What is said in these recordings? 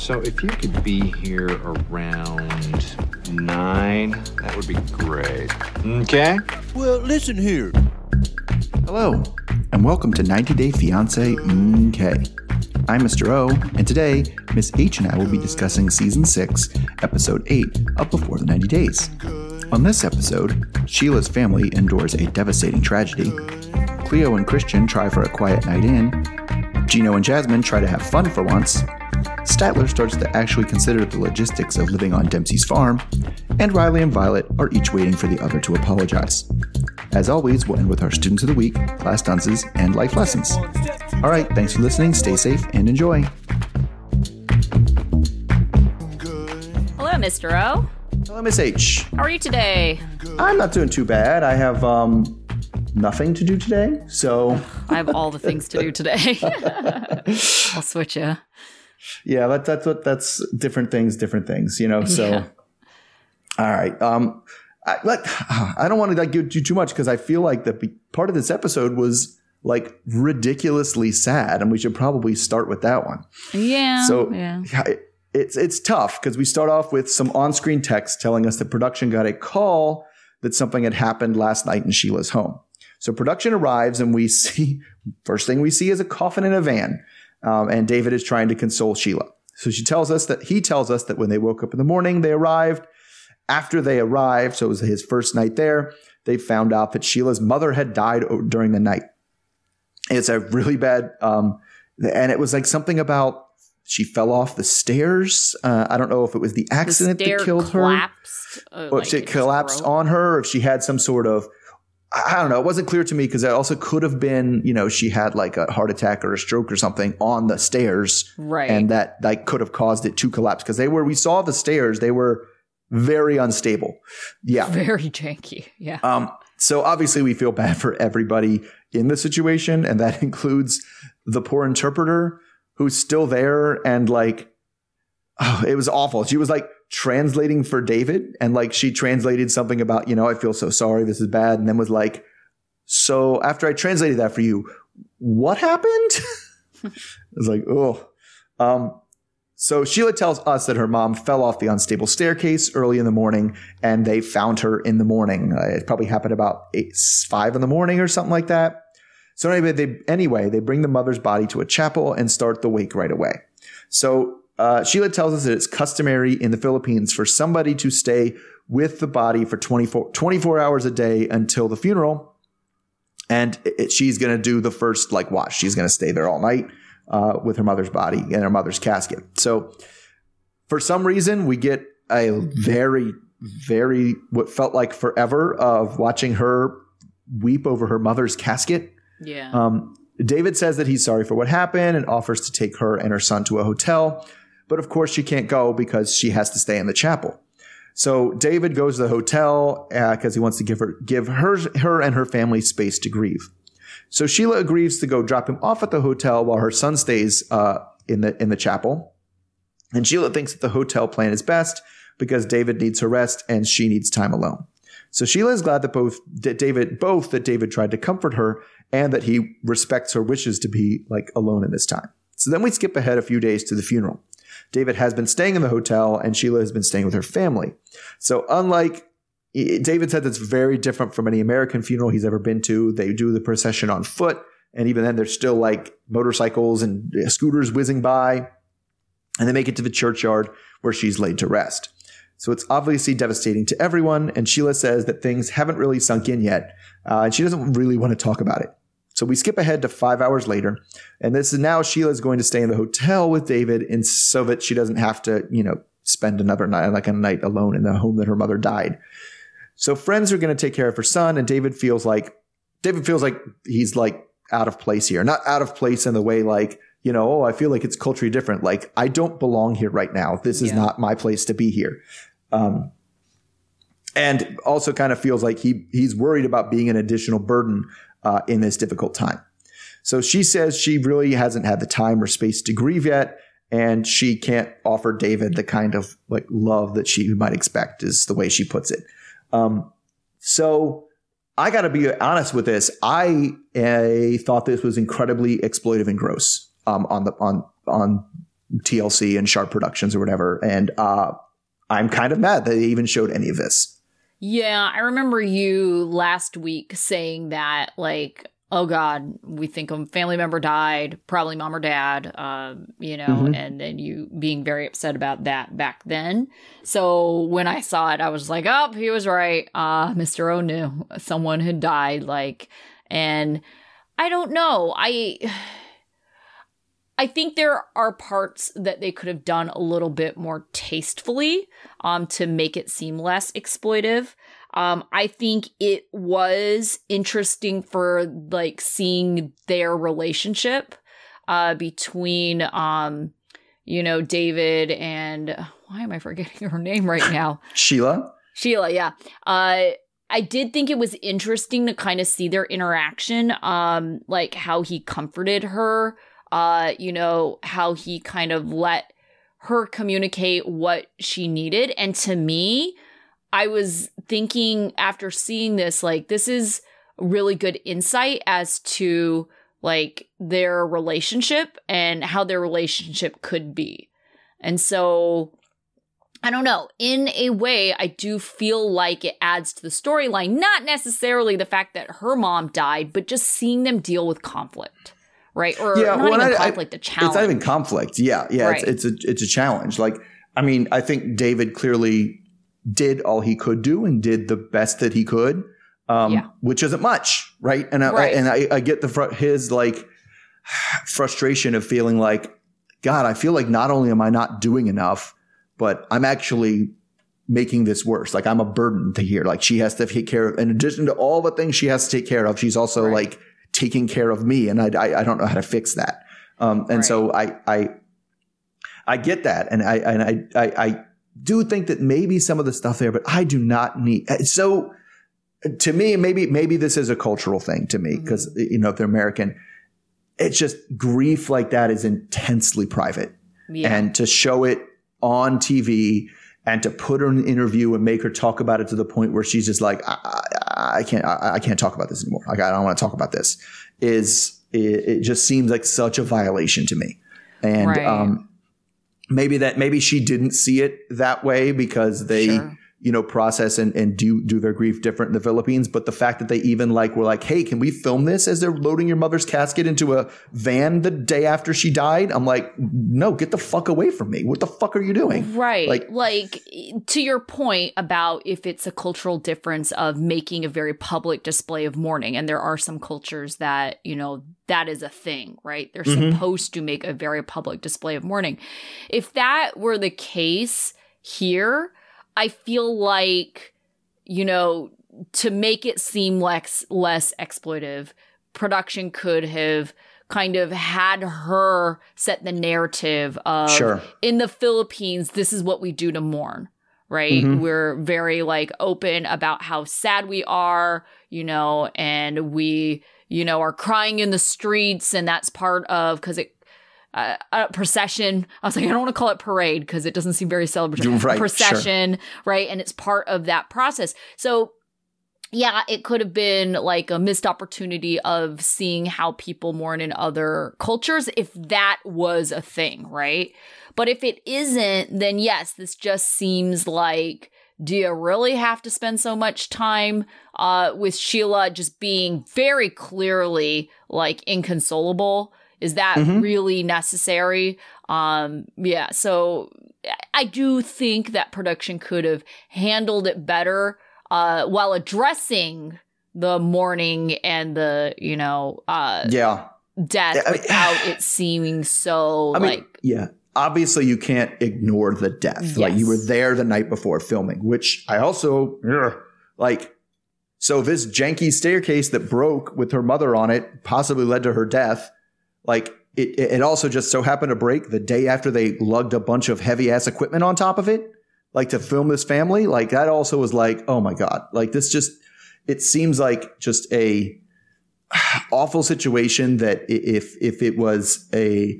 So if you could be here around nine, that would be great. Okay? Well, listen here. Hello, and welcome to 90 Day Fiance MK. I'm Mr. O, and today, Miss H and I will be discussing Season 6, Episode 8 of Before the 90 Days. On this episode, Sheila's family endures a devastating tragedy. Cleo and Christian try for a quiet night in. Gino and Jasmine try to have fun for once. Statler starts to actually consider the logistics of living on Dempsey's farm. And Riley and Violet are each waiting for the other to apologize. As always, we'll end with our Students of the Week, class dances, and life lessons. All right, thanks for listening, stay safe, and enjoy. Hello, Mr. O. Hello, Miss H. How are you today? I'm not doing too bad. I have um, nothing to do today, so I have all the things to do today. I'll switch you. Yeah, that, that's what that's different things, different things, you know. So, Yeah. all right. Um, I, like, I don't want to like give you too much because I feel like the part of this episode was like ridiculously sad, and we should probably start with that one. Yeah. So yeah. it- it's it's tough because we start off with some on-screen text telling us that production got a call that something had happened last night in Sheila's home. So production arrives and we see first thing we see is a coffin in a van, um, and David is trying to console Sheila. So she tells us that he tells us that when they woke up in the morning, they arrived. After they arrived, so it was his first night there, they found out that Sheila's mother had died during the night. It's a really bad, um, and it was like something about she fell off the stairs. Uh, I don't know if it was the The accident stair that killed her, collapsed. uh, or like if it collapsed broke. on her, or if she had some sort of. I don't know. It wasn't clear to me because it also could have been, you know, she had like a heart attack or a stroke or something on the stairs, Right. and that like could have caused it to collapse because they were. We saw the stairs; they were very unstable. Yeah. Very janky. Yeah. Um, so obviously we feel bad for everybody in the situation, and that includes the poor interpreter who's still there and like oh, it was awful. She was like translating for David and like she translated something about, you know, I feel so sorry, this is bad, and then was like, So after I translated that for you, what happened? I was like, oh. Um, so Sheila tells us that her mom fell off the unstable staircase early in the morning, and they found her in the morning. Uh, it probably happened about eight, five in the morning or something like that. So anyway, they anyway they bring the mother's body to a chapel and start the wake right away. So uh, Sheila tells us that it's customary in the Philippines for somebody to stay with the body for 24, 24 hours a day until the funeral, and it- it- she's going to do the first like watch. She's going to stay there all night uh, with her mother's body in her mother's casket. So for some reason, we get a very, very what felt like forever of watching her weep over her mother's casket. yeah. Um, David says that he's sorry for what happened and offers to take her and her son to a hotel. But of course, she can't go because she has to stay in the chapel. So David goes to the hotel because he wants to give her give her her and her family space to grieve. So Sheila agrees to go drop him off at the hotel while her son stays uh, in the in the chapel. And Sheila thinks that the hotel plan is best because David needs her rest and she needs time alone. So Sheila is glad that both that David both that David tried to comfort her and that he respects her wishes to be like alone in this time. So then we skip ahead a few days to the funeral. David has been staying in the hotel and Sheila has been staying with her family. So unlike David said that's very different from any American funeral he's ever been to. They do the procession on foot, and even then, there's still like motorcycles and scooters whizzing by, and they make it to the churchyard where she's laid to rest. So it's obviously devastating to everyone, and Sheila says that things haven't really sunk in yet, uh, and she doesn't really want to talk about it. So we skip ahead to five hours later, and this is now Sheila's going to stay in the hotel with David, and so that she doesn't have to, you know, spend another night, like a night alone in the home that her mother died. So friends are going to take care of her son, and David feels like David feels like he's like out of place here. Not out of place in the way like you know, oh, I feel like it's culturally different. Like I don't belong here right now. This is Yeah. not my place to be here. Um, and also kind of feels like he he's worried about being an additional burden uh, in this difficult time. So she says she really hasn't had the time or space to grieve yet, and she can't offer David the kind of like love that she might expect. Is the way she puts it. Um, so I got to be honest with this. I uh, thought this was incredibly exploitive and gross um, on the on on TLC and Sharp Productions or whatever. And uh, I'm kind of mad that they even showed any of this. Yeah, I remember you last week saying that, like, oh God, we think a family member died, probably mom or dad, um, you know, mm-hmm. and then you being very upset about that back then. So when I saw it, I was like, oh, he was right. Uh, Mr. O knew someone had died, like, and I don't know. I. I think there are parts that they could have done a little bit more tastefully um, to make it seem less exploitive. Um, I think it was interesting for like seeing their relationship uh, between, um, you know, David and why am I forgetting her name right now? Sheila. Sheila, yeah. Uh, I did think it was interesting to kind of see their interaction, um, like how he comforted her uh, you know, how he kind of let her communicate what she needed. And to me, I was thinking after seeing this, like, this is really good insight as to like their relationship and how their relationship could be. And so I don't know. In a way, I do feel like it adds to the storyline, not necessarily the fact that her mom died, but just seeing them deal with conflict right? Or yeah, not even I, conflict, I, a challenge. It's not even conflict. Yeah, yeah. Right. It's, it's a it's a challenge. Like, I mean, I think David clearly did all he could do and did the best that he could, um, yeah. which isn't much, right? And I, right. and I, I get the fr- his like frustration of feeling like, God, I feel like not only am I not doing enough, but I'm actually making this worse. Like I'm a burden to here. Like she has to take care of, in addition to all the things she has to take care of, she's also right. like taking care of me, and I, I, I don't know how to fix that. Um, and right. so I, I, I get that, and I, and I, I, I do think that maybe some of the stuff there, but I do not need. So to me, maybe maybe this is a cultural thing to me because mm-hmm. you know if they're American, it's just grief like that is intensely private, yeah. and to show it on TV and to put her in an interview and make her talk about it to the point where she's just like, I, I, can't, I, I, can't talk about this anymore. Like, I don't want to talk about this. Is it, it, just seems like such a violation to me, and right. um, maybe that maybe she didn't see it that way because they. Sure you know, process and, and do do their grief different in the Philippines. But the fact that they even like were like, hey, can we film this as they're loading your mother's casket into a van the day after she died? I'm like, no, get the fuck away from me. What the fuck are you doing? Right. Like, like to your point about if it's a cultural difference of making a very public display of mourning, and there are some cultures that, you know, that is a thing, right? They're mm-hmm. supposed to make a very public display of mourning. If that were the case here, I feel like, you know, to make it seem less less exploitive, production could have kind of had her set the narrative of sure. in the Philippines, this is what we do to mourn. Right. Mm-hmm. We're very like open about how sad we are, you know, and we, you know, are crying in the streets. And that's part of because it uh, a procession. I was like, I don't want to call it parade because it doesn't seem very celebratory. Right, procession, sure. right? And it's part of that process. So, yeah, it could have been like a missed opportunity of seeing how people mourn in other cultures if that was a thing, right? But if it isn't, then yes, this just seems like do you really have to spend so much time uh, with Sheila just being very clearly like inconsolable? Is that mm-hmm. really necessary? Um, yeah. So I do think that production could have handled it better uh, while addressing the mourning and the you know uh, yeah death I mean, without it seeming so I mean, like yeah obviously you can't ignore the death yes. like you were there the night before filming which i also ugh, like so this janky staircase that broke with her mother on it possibly led to her death like it, it also just so happened to break the day after they lugged a bunch of heavy ass equipment on top of it, like to film this family. Like that also was like, oh my God, like this just, it seems like just a awful situation that if, if it was a,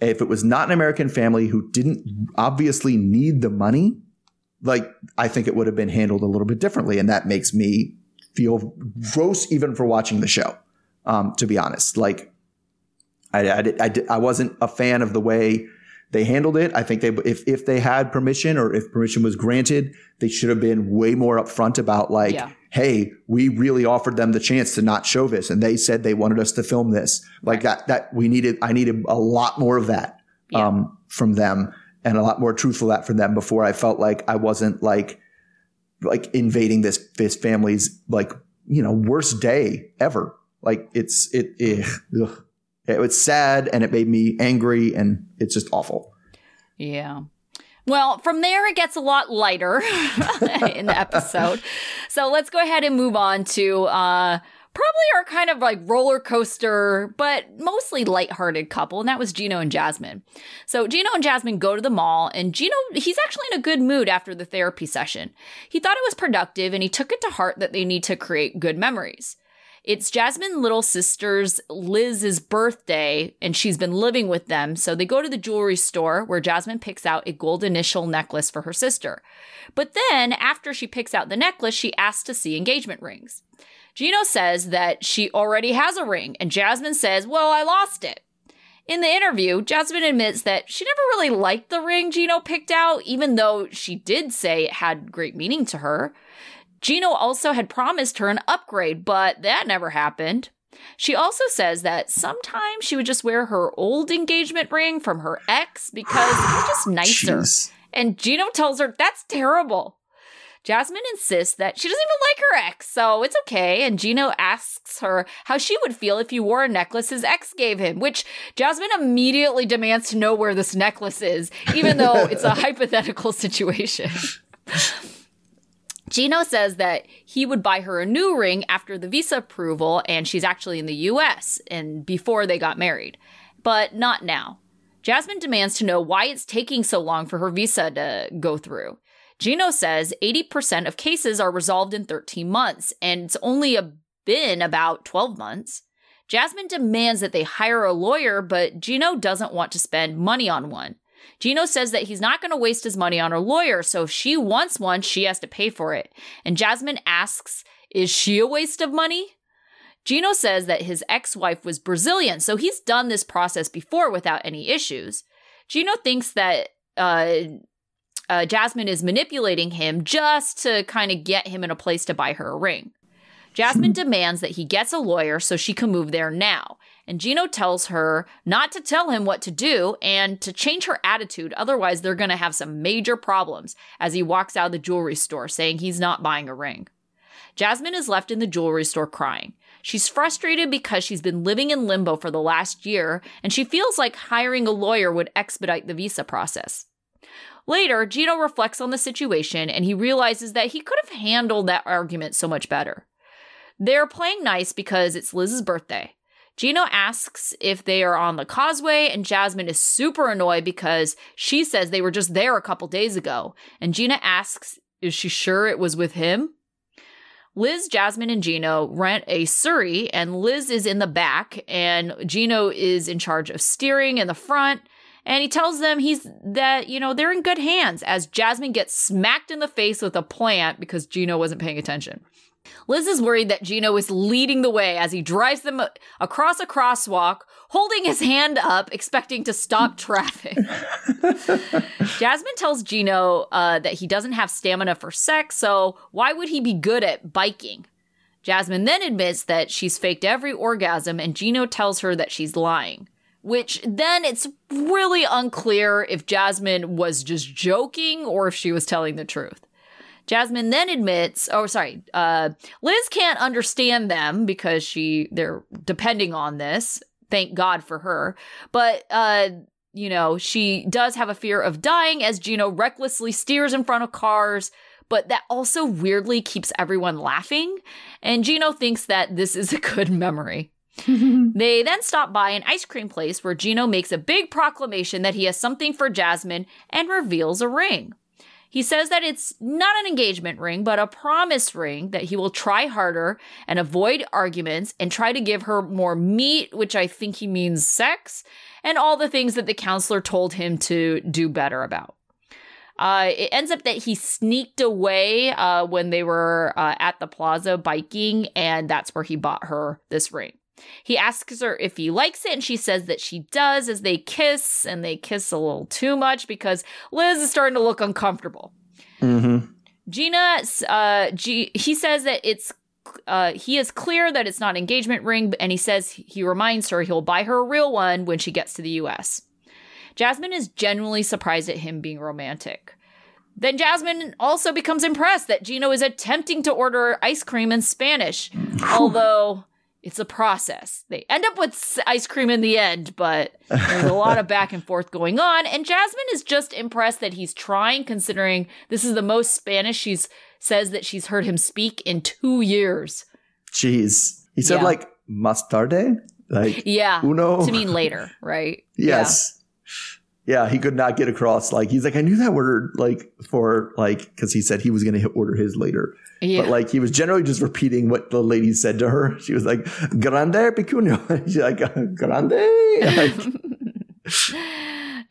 if it was not an American family who didn't obviously need the money, like I think it would have been handled a little bit differently. And that makes me feel gross even for watching the show. Um, to be honest, like I, I, I, I wasn't a fan of the way they handled it. I think they if if they had permission or if permission was granted, they should have been way more upfront about like, Yeah. hey, we really offered them the chance to not show this, and they said they wanted us to film this. Like that that we needed. I needed a lot more of that Yeah. um, from them, and a lot more truthful that from them before I felt like I wasn't like like invading this this family's like you know worst day ever. Like it's it it, ugh. It was sad and it made me angry and it's just awful. Yeah. Well, from there, it gets a lot lighter in the episode. So let's go ahead and move on to uh, probably our kind of like roller coaster, but mostly lighthearted couple, and that was Gino and Jasmine. So Gino and Jasmine go to the mall, and Gino, he's actually in a good mood after the therapy session. He thought it was productive, and he took it to heart that they need to create good memories. It's Jasmine little sister's Liz's birthday, and she's been living with them. So they go to the jewelry store where Jasmine picks out a gold initial necklace for her sister. But then, after she picks out the necklace, she asks to see engagement rings. Gino says that she already has a ring, and Jasmine says, Well, I lost it. In the interview, Jasmine admits that she never really liked the ring Gino picked out, even though she did say it had great meaning to her. Gino also had promised her an upgrade, but that never happened. She also says that sometimes she would just wear her old engagement ring from her ex because it was just nicer. Jeez. And Gino tells her that's terrible. Jasmine insists that she doesn't even like her ex, so it's okay. And Gino asks her how she would feel if you wore a necklace his ex gave him, which Jasmine immediately demands to know where this necklace is, even though it's a hypothetical situation. Gino says that he would buy her a new ring after the visa approval, and she's actually in the US and before they got married, but not now. Jasmine demands to know why it's taking so long for her visa to go through. Gino says 80% of cases are resolved in 13 months, and it's only a, been about 12 months. Jasmine demands that they hire a lawyer, but Gino doesn't want to spend money on one. Gino says that he's not going to waste his money on her lawyer, so if she wants one, she has to pay for it. And Jasmine asks, Is she a waste of money? Gino says that his ex wife was Brazilian, so he's done this process before without any issues. Gino thinks that uh, uh, Jasmine is manipulating him just to kind of get him in a place to buy her a ring. Jasmine demands that he gets a lawyer so she can move there now. And Gino tells her not to tell him what to do and to change her attitude, otherwise, they're going to have some major problems as he walks out of the jewelry store saying he's not buying a ring. Jasmine is left in the jewelry store crying. She's frustrated because she's been living in limbo for the last year, and she feels like hiring a lawyer would expedite the visa process. Later, Gino reflects on the situation and he realizes that he could have handled that argument so much better. They're playing nice because it's Liz's birthday. Gino asks if they are on the causeway, and Jasmine is super annoyed because she says they were just there a couple days ago. And Gino asks, is she sure it was with him? Liz, Jasmine, and Gino rent a Surrey, and Liz is in the back, and Gino is in charge of steering in the front. And he tells them he's that, you know, they're in good hands as Jasmine gets smacked in the face with a plant because Gino wasn't paying attention. Liz is worried that Gino is leading the way as he drives them across a crosswalk, holding his hand up, expecting to stop traffic. Jasmine tells Gino uh, that he doesn't have stamina for sex, so why would he be good at biking? Jasmine then admits that she's faked every orgasm, and Gino tells her that she's lying. Which then it's really unclear if Jasmine was just joking or if she was telling the truth. Jasmine then admits, oh, sorry, uh, Liz can't understand them because she they're depending on this. Thank God for her. But uh, you know, she does have a fear of dying as Gino recklessly steers in front of cars, but that also weirdly keeps everyone laughing. And Gino thinks that this is a good memory. they then stop by an ice cream place where Gino makes a big proclamation that he has something for Jasmine and reveals a ring. He says that it's not an engagement ring, but a promise ring that he will try harder and avoid arguments and try to give her more meat, which I think he means sex, and all the things that the counselor told him to do better about. Uh, it ends up that he sneaked away uh, when they were uh, at the plaza biking, and that's where he bought her this ring. He asks her if he likes it, and she says that she does as they kiss, and they kiss a little too much because Liz is starting to look uncomfortable. Mm-hmm. Gina, uh, G- he says that it's uh, he is clear that it's not an engagement ring, and he says he reminds her he'll buy her a real one when she gets to the U.S. Jasmine is genuinely surprised at him being romantic. Then Jasmine also becomes impressed that Gino is attempting to order ice cream in Spanish, although it's a process. They end up with ice cream in the end, but there's a lot of back and forth going on. And Jasmine is just impressed that he's trying, considering this is the most Spanish she's says that she's heard him speak in two years. Jeez. He said Yeah. like mustarde? Like Yeah. uno? To mean later, right? Yes. Yeah. he could not get across. Like he's like, I knew that word like for like because he said he was going to order his later, Yeah. but like he was generally just repeating what the lady said to her. She was like, "Grande pecuno." She's like, "Grande." Like,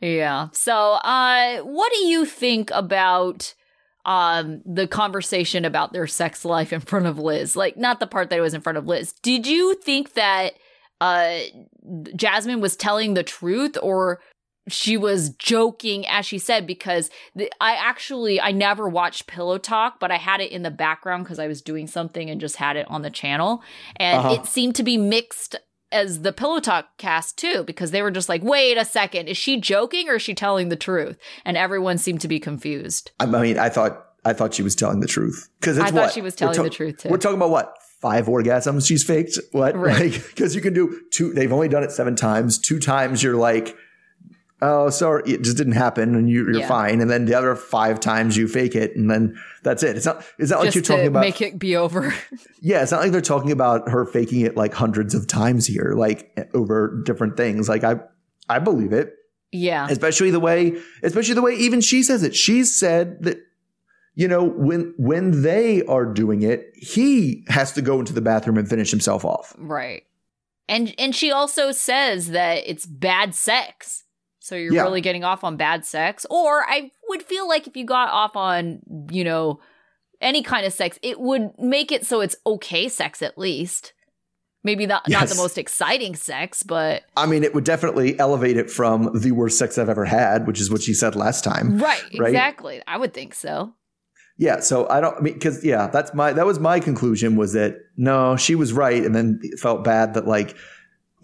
yeah. So, uh, what do you think about um the conversation about their sex life in front of Liz? Like, not the part that it was in front of Liz. Did you think that uh Jasmine was telling the truth or she was joking as she said because the, I actually I never watched Pillow Talk but I had it in the background because I was doing something and just had it on the channel and Uh-huh. it seemed to be mixed as the Pillow Talk cast too, because they were just like, wait a second, is she joking or is she telling the truth? And everyone seemed to be confused. I mean, I thought I thought she was telling the truth because I thought she was telling the truth, too. We're talking about what five orgasms she's faked. What? Right. Like because you can do two. They've only done it seven times. Two times you're like, oh, sorry, it just didn't happen, and you, you're Yeah. fine. And then the other five times you fake it, and then that's it. It's not. It's not like you're talking about. make it be over. yeah, it's not like they're talking about her faking it like hundreds of times here, like over different things. Like I, I believe it yeah. especially the way especially the way even she says it she's said that you know when when they are doing it he has to go into the bathroom and finish himself off Right. And and she also says that it's bad sex. So you're Yeah. really getting off on bad sex. Or I would feel like if you got off on, you know, any kind of sex, it would make it so it's okay sex at least. Maybe not not the most exciting sex, but i mean it would definitely elevate it from the worst sex i've ever had which is what she said last time right, Right? exactly. I would think so. yeah so i don't I mean because yeah that's my that was my conclusion was that no she was right and then felt bad that like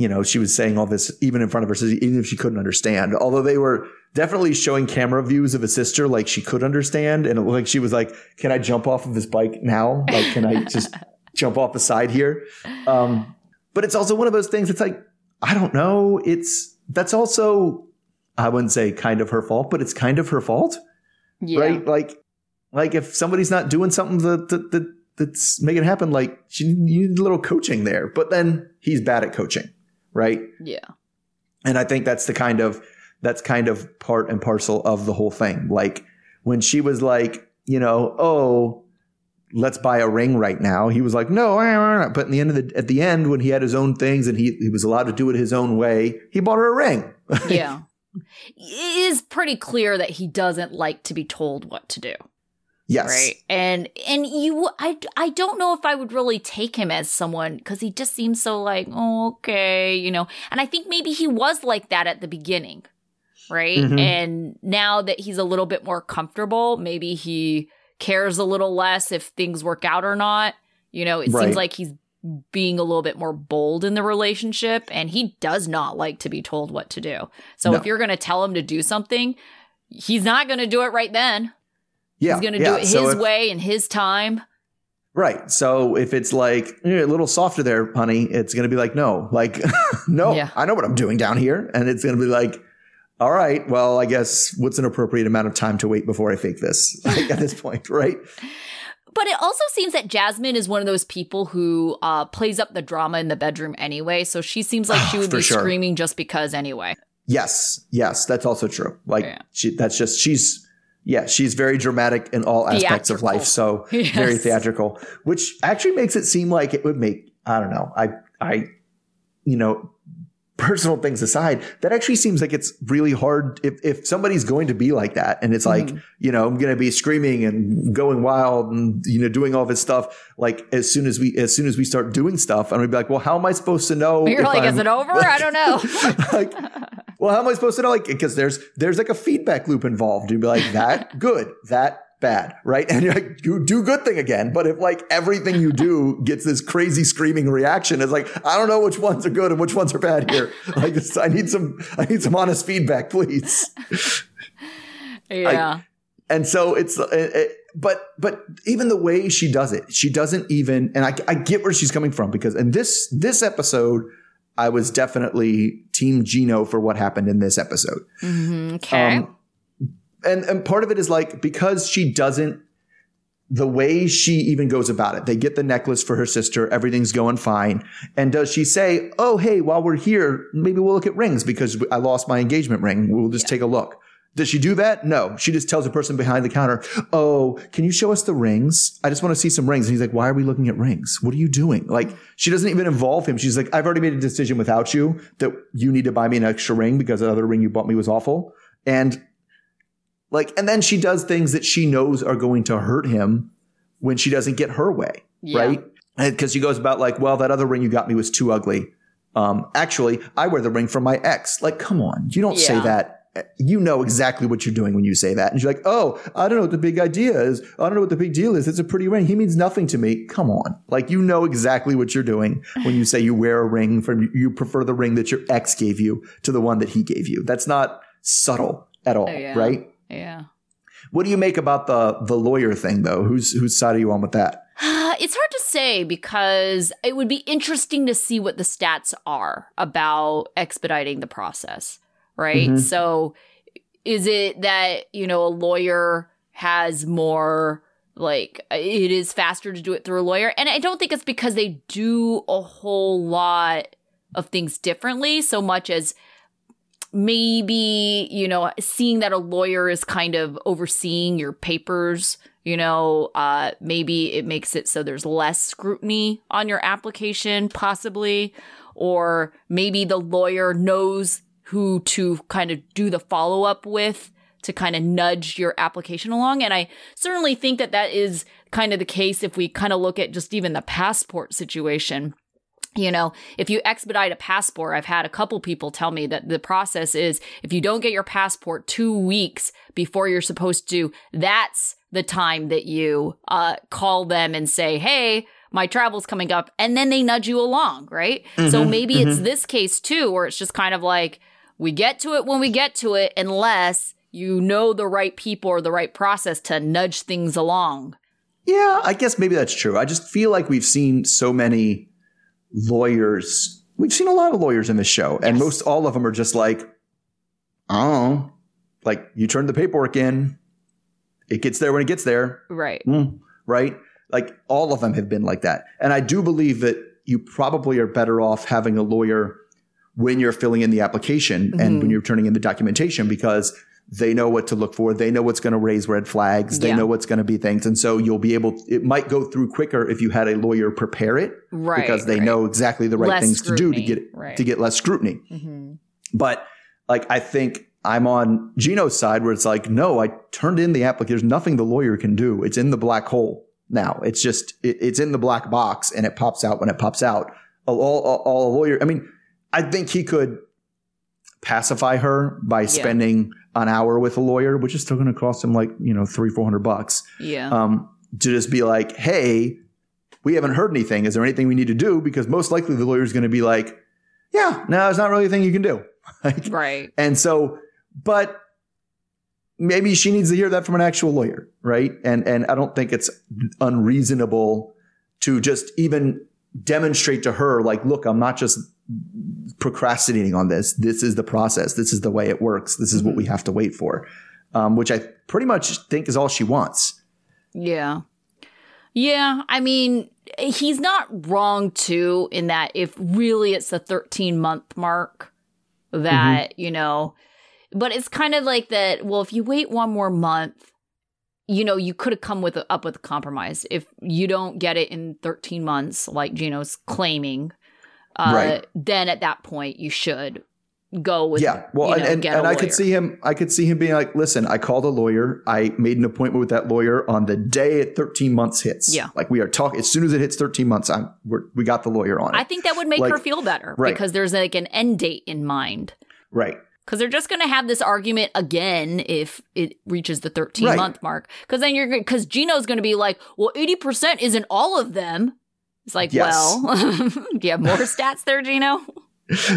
you know she was saying all this even in front of her sister even if she couldn't understand although they were definitely showing camera views of a sister like she could understand and it looked like she was like can i jump off of this bike now like can i just jump off the side here um but it's also one of those things it's like i don't know it's that's also i wouldn't say kind of her fault but it's kind of her fault Yeah. right? Like, like if somebody's not doing something that, that, that that's making it happen, like she you need a little coaching there. But then he's bad at coaching, right? Yeah. And I think that's the kind of that's kind of part and parcel of the whole thing. Like when she was like, you know, oh, let's buy a ring right now. He was like, no, but in the end of the at the end when he had his own things and he he was allowed to do it his own way, he bought her a ring. Yeah. it is pretty clear that he doesn't like to be told what to do. Yes. right and and you i i don't know if i would really take him as someone because he just seems so like oh, okay you know and i think maybe he was like that at the beginning right Mhm. and now that he's a little bit more comfortable maybe he cares a little less if things work out or not you know it Right. seems like he's being a little bit more bold in the relationship and he does not like to be told what to do so No. if you're going to tell him to do something he's not going to do it right then Yeah. He's going to yeah. do it his So if- way in his time. Right. So if it's like "Eh, a little softer there, honey, it's going to be like, no, like, no, Yeah. I know what I'm doing down here. And it's going to be like, all right, well, I guess what's an appropriate amount of time to wait before I fake this like, at this point, right? But it also seems that Jasmine is one of those people who uh, plays up the drama in the bedroom anyway. So she seems like she would be sure. screaming just because anyway. Yes. Yes. That's also true. Like, Yeah. she, that's just, she's, yeah, she's very dramatic in all aspects of life. So Yes. very theatrical, which actually makes it seem like it would make, I don't know, I, I, you know, personal things aside, that actually seems like it's really hard if, if somebody's going to be like that and it's like, Mm-hmm. you know, I'm going to be screaming and going wild and, you know, doing all this stuff. Like as soon as we, as soon as we start doing stuff I'm going to be like, well, how am I supposed to know? You're like, I'm- is it over? I don't know. like, well, how am I supposed to know? Like, because there's there's like a feedback loop involved. You'd be like, that good, that bad, right? And you're like, you do good thing again. But if like everything you do gets this crazy screaming reaction, it's like, I don't know which ones are good and which ones are bad here. Like, this, I need some, I need some honest feedback, please. yeah. And so it's, uh, it, but but even the way she does it, she doesn't even. And I, I get where she's coming from because in this this episode, I was definitely Team Gino for what happened in this episode. Mhm. Okay. Um, and and part of it is like because she doesn't the way she even goes about it. They get the necklace for her sister, everything's going fine. And does she say, "Oh, hey, while we're here, maybe we'll look at rings because I lost my engagement ring. We'll just take a look." Does she do that? No. She just tells the person behind the counter, "Oh, can you show us the rings? I just want to see some rings." And he's like, "Why are we looking at rings? What are you doing?" Like she doesn't even involve him. She's like, "I've already made a decision without you that you need to buy me an extra ring because the other ring you bought me was awful." And like, and then she does things that she knows are going to hurt him when she doesn't get her way, Yeah. right? Because she goes about like, well, that other ring you got me was too ugly. Um, actually, I wear the ring from my ex. Like, come on, you don't say that. You know exactly what you're doing when you say that, and you're like, oh, I don't know what the big idea is. I don't know what the big deal is. It's a pretty ring. He means nothing to me. Come on, like you know exactly what you're doing when you say you wear a ring from you prefer the ring that your ex gave you to the one that he gave you. That's not subtle at all, Oh, yeah. right? Yeah. What do you make about the the lawyer thing though? Whose whose side are you on with that? It's hard to say because it would be interesting to see what the stats are about expediting the process, right? Mhm. So is it that, you know, a lawyer has more like it is faster to do it through a lawyer? And I don't think it's because they do a whole lot of things differently so much as maybe, you know, seeing that a lawyer is kind of overseeing your papers, you know, uh, maybe it makes it so there's less scrutiny on your application, possibly. Or maybe the lawyer knows who to kind of do the follow up with to kind of nudge your application along. And I certainly think that that is kind of the case if we kind of look at just even the passport situation you know, if you expedite a passport, I've had a couple people tell me that the process is if you don't get your passport two weeks before you're supposed to, that's the time that you uh, call them and say, hey, my travel's coming up. And then they nudge you along, right? So Mhm, maybe it's this case too, where it's just kind of like, we get to it when we get to it, unless you know the right people or the right process to nudge things along. Yeah, I guess maybe that's true. I just feel like we've seen so many lawyers. We've seen a lot of lawyers in this show, and Yes. most all of them are just like, oh, like you turn the paperwork in, it gets there when it gets there. Right. Mm, right? Like all of them have been like that. And I do believe that you probably are better off having a lawyer when you're filling in the application and Mhm. when you're turning in the documentation because they know what to look for. They know what's going to raise red flags. They Yeah. know what's going to be things. And so you'll be able, it might go through quicker if you had a lawyer prepare it Right. because they right. know exactly the right Less things to do to get, Right. to get less scrutiny. Mhm. But like, I think I'm on Gino's side where it's like, no, I turned in the application. There's nothing the lawyer can do. It's in the black hole now. It's just, it, it's in the black box and it pops out when it pops out. All, all, all a lawyer, I mean, I think he could pacify her by spending an hour with a lawyer, which is still going to cost him like, you know, three, 400 bucks. Yeah. Um, to just be like, hey, we haven't heard anything. Is there anything we need to do? Because most likely the lawyer's going to be like, yeah, no, there's not really a thing you can do. Like, right. and so, but maybe she needs to hear that from an actual lawyer, right? And and I don't think it's unreasonable to just even demonstrate to her, like, look, I'm not just procrastinating on this. This is the process. This is the way it works. This is what we have to wait for. Um, which I pretty much think is all she wants. Yeah. Yeah. I mean, he's not wrong too, in that if really it's the 13 month mark that, you know, but it's kind of like that. Well, if you wait one more month, you know, you could have come with a, up with a compromise. If you don't get it in 13 months, like Gino's claiming, uh, Right. then at that point you should go with yeah well you and, know, and, get a and i could see him i could see him being like listen i called a lawyer i made an appointment with that lawyer on the day at 13 months hits Yeah. like we are talking as soon as it hits 13 months i'm we're, we got the lawyer on it I think that would make Like- her feel better Right. because there's like an end date in mind. right Because they're just going to have this argument again if it reaches the 13 Right. month mark. Because then you're because Gino's going to be like, well, 80% isn't all of them. It's like, Yes. well, do you have more stats there, Gino?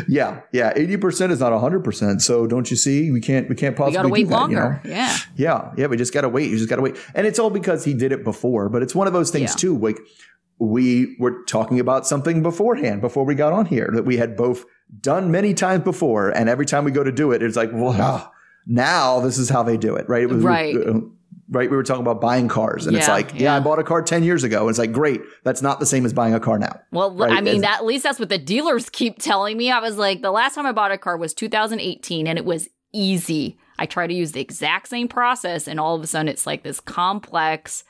yeah yeah 80% is not 100% so don't you see we can't we can't possibly got to wait do that, you know? longer. Yeah. Yeah, yeah, we just gotta wait. You just gotta wait, and it's all because he did it before. But it's one of those things Yeah. too. Like we were talking about something beforehand before we got on here that we had both done many times before, and every time we go to do it, it's like, well, now this is how they do it, right? It was, Right. Uh, right. We were talking about buying cars, and it's like, yeah. yeah. I bought a car ten years ago. And It's like, great, that's not the same as buying a car now. Well, Right, I mean, that, at least that's what the dealers keep telling me. I was like, the last time I bought a car was 2018 and it was easy. I try to use the exact same process, and all of a sudden it's like this complex,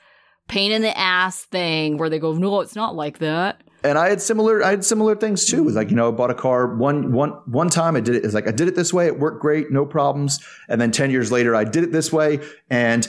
pain in the ass thing where they go, no, it's not like that. and I had similar I had similar things too. It was like you know, I bought a car one one one time. I did it. It's like I did it this way. It worked great, no problems. And then ten years later, I did it this way, and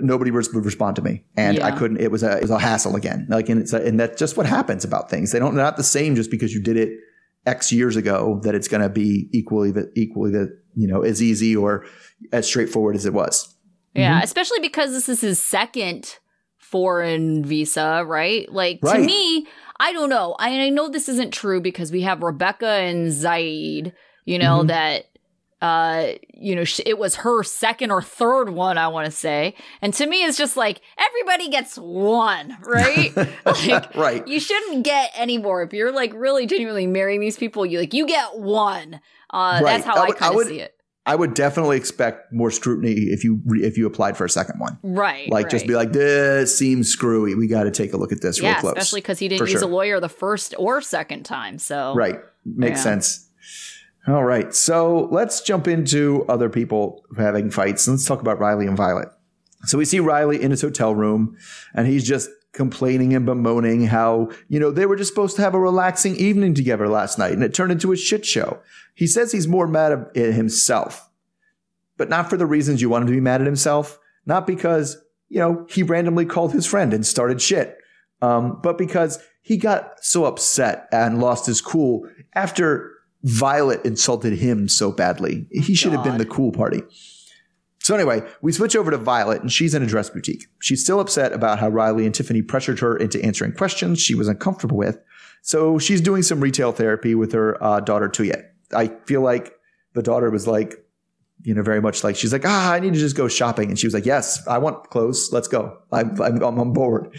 nobody would respond to me, and I couldn't. It was a it was a hassle again. Like and it's a, and that's just what happens about things. They don't they're not the same just because you did it X years ago that it's going to be equally the equally the you know as easy or as straightforward as it was. Yeah, Mm-hmm. especially because this is his second foreign visa, right? Like to me, I don't know. I, I know this isn't true because we have Rebecca and Zied, you know, Mhm. that uh you know it was her second or third one i want to say and to me it's just like everybody gets one right like right. you shouldn't get any more if you're like really genuinely marrying these people you like you get one uh Right. that's how I would- I kind of see it I would definitely expect more scrutiny if you re- if you applied for a second one. right Like just be like, this seems screwy. We got to take a look at this yeah real close. especially because he didn't use sure. a lawyer the first or second time so Right. Makes Yeah. sense. All right. So let's jump into other people having fights. Let's talk about Riley and Violet. So we see Riley in his hotel room and he's just complaining and bemoaning how, you know, they were just supposed to have a relaxing evening together last night and it turned into a shit show. He says he's more mad at himself, but not for the reasons you want him to be mad at himself. Not because, you know, he randomly called his friend and started shit, um, but because he got so upset and lost his cool after Violet insulted him so badly. He should have been the cool party. So anyway, we switch over to Violet and she's in a dress boutique. She's still upset about how Riley and Tiffany pressured her into answering questions she was uncomfortable with. So she's doing some retail therapy with her uh, daughter Tuyet. I feel like the daughter was like, you know, very much like she's like, ah, I need to just go shopping, and she was like, yes, I want clothes. Let's go. I'm I'm, I'm on board.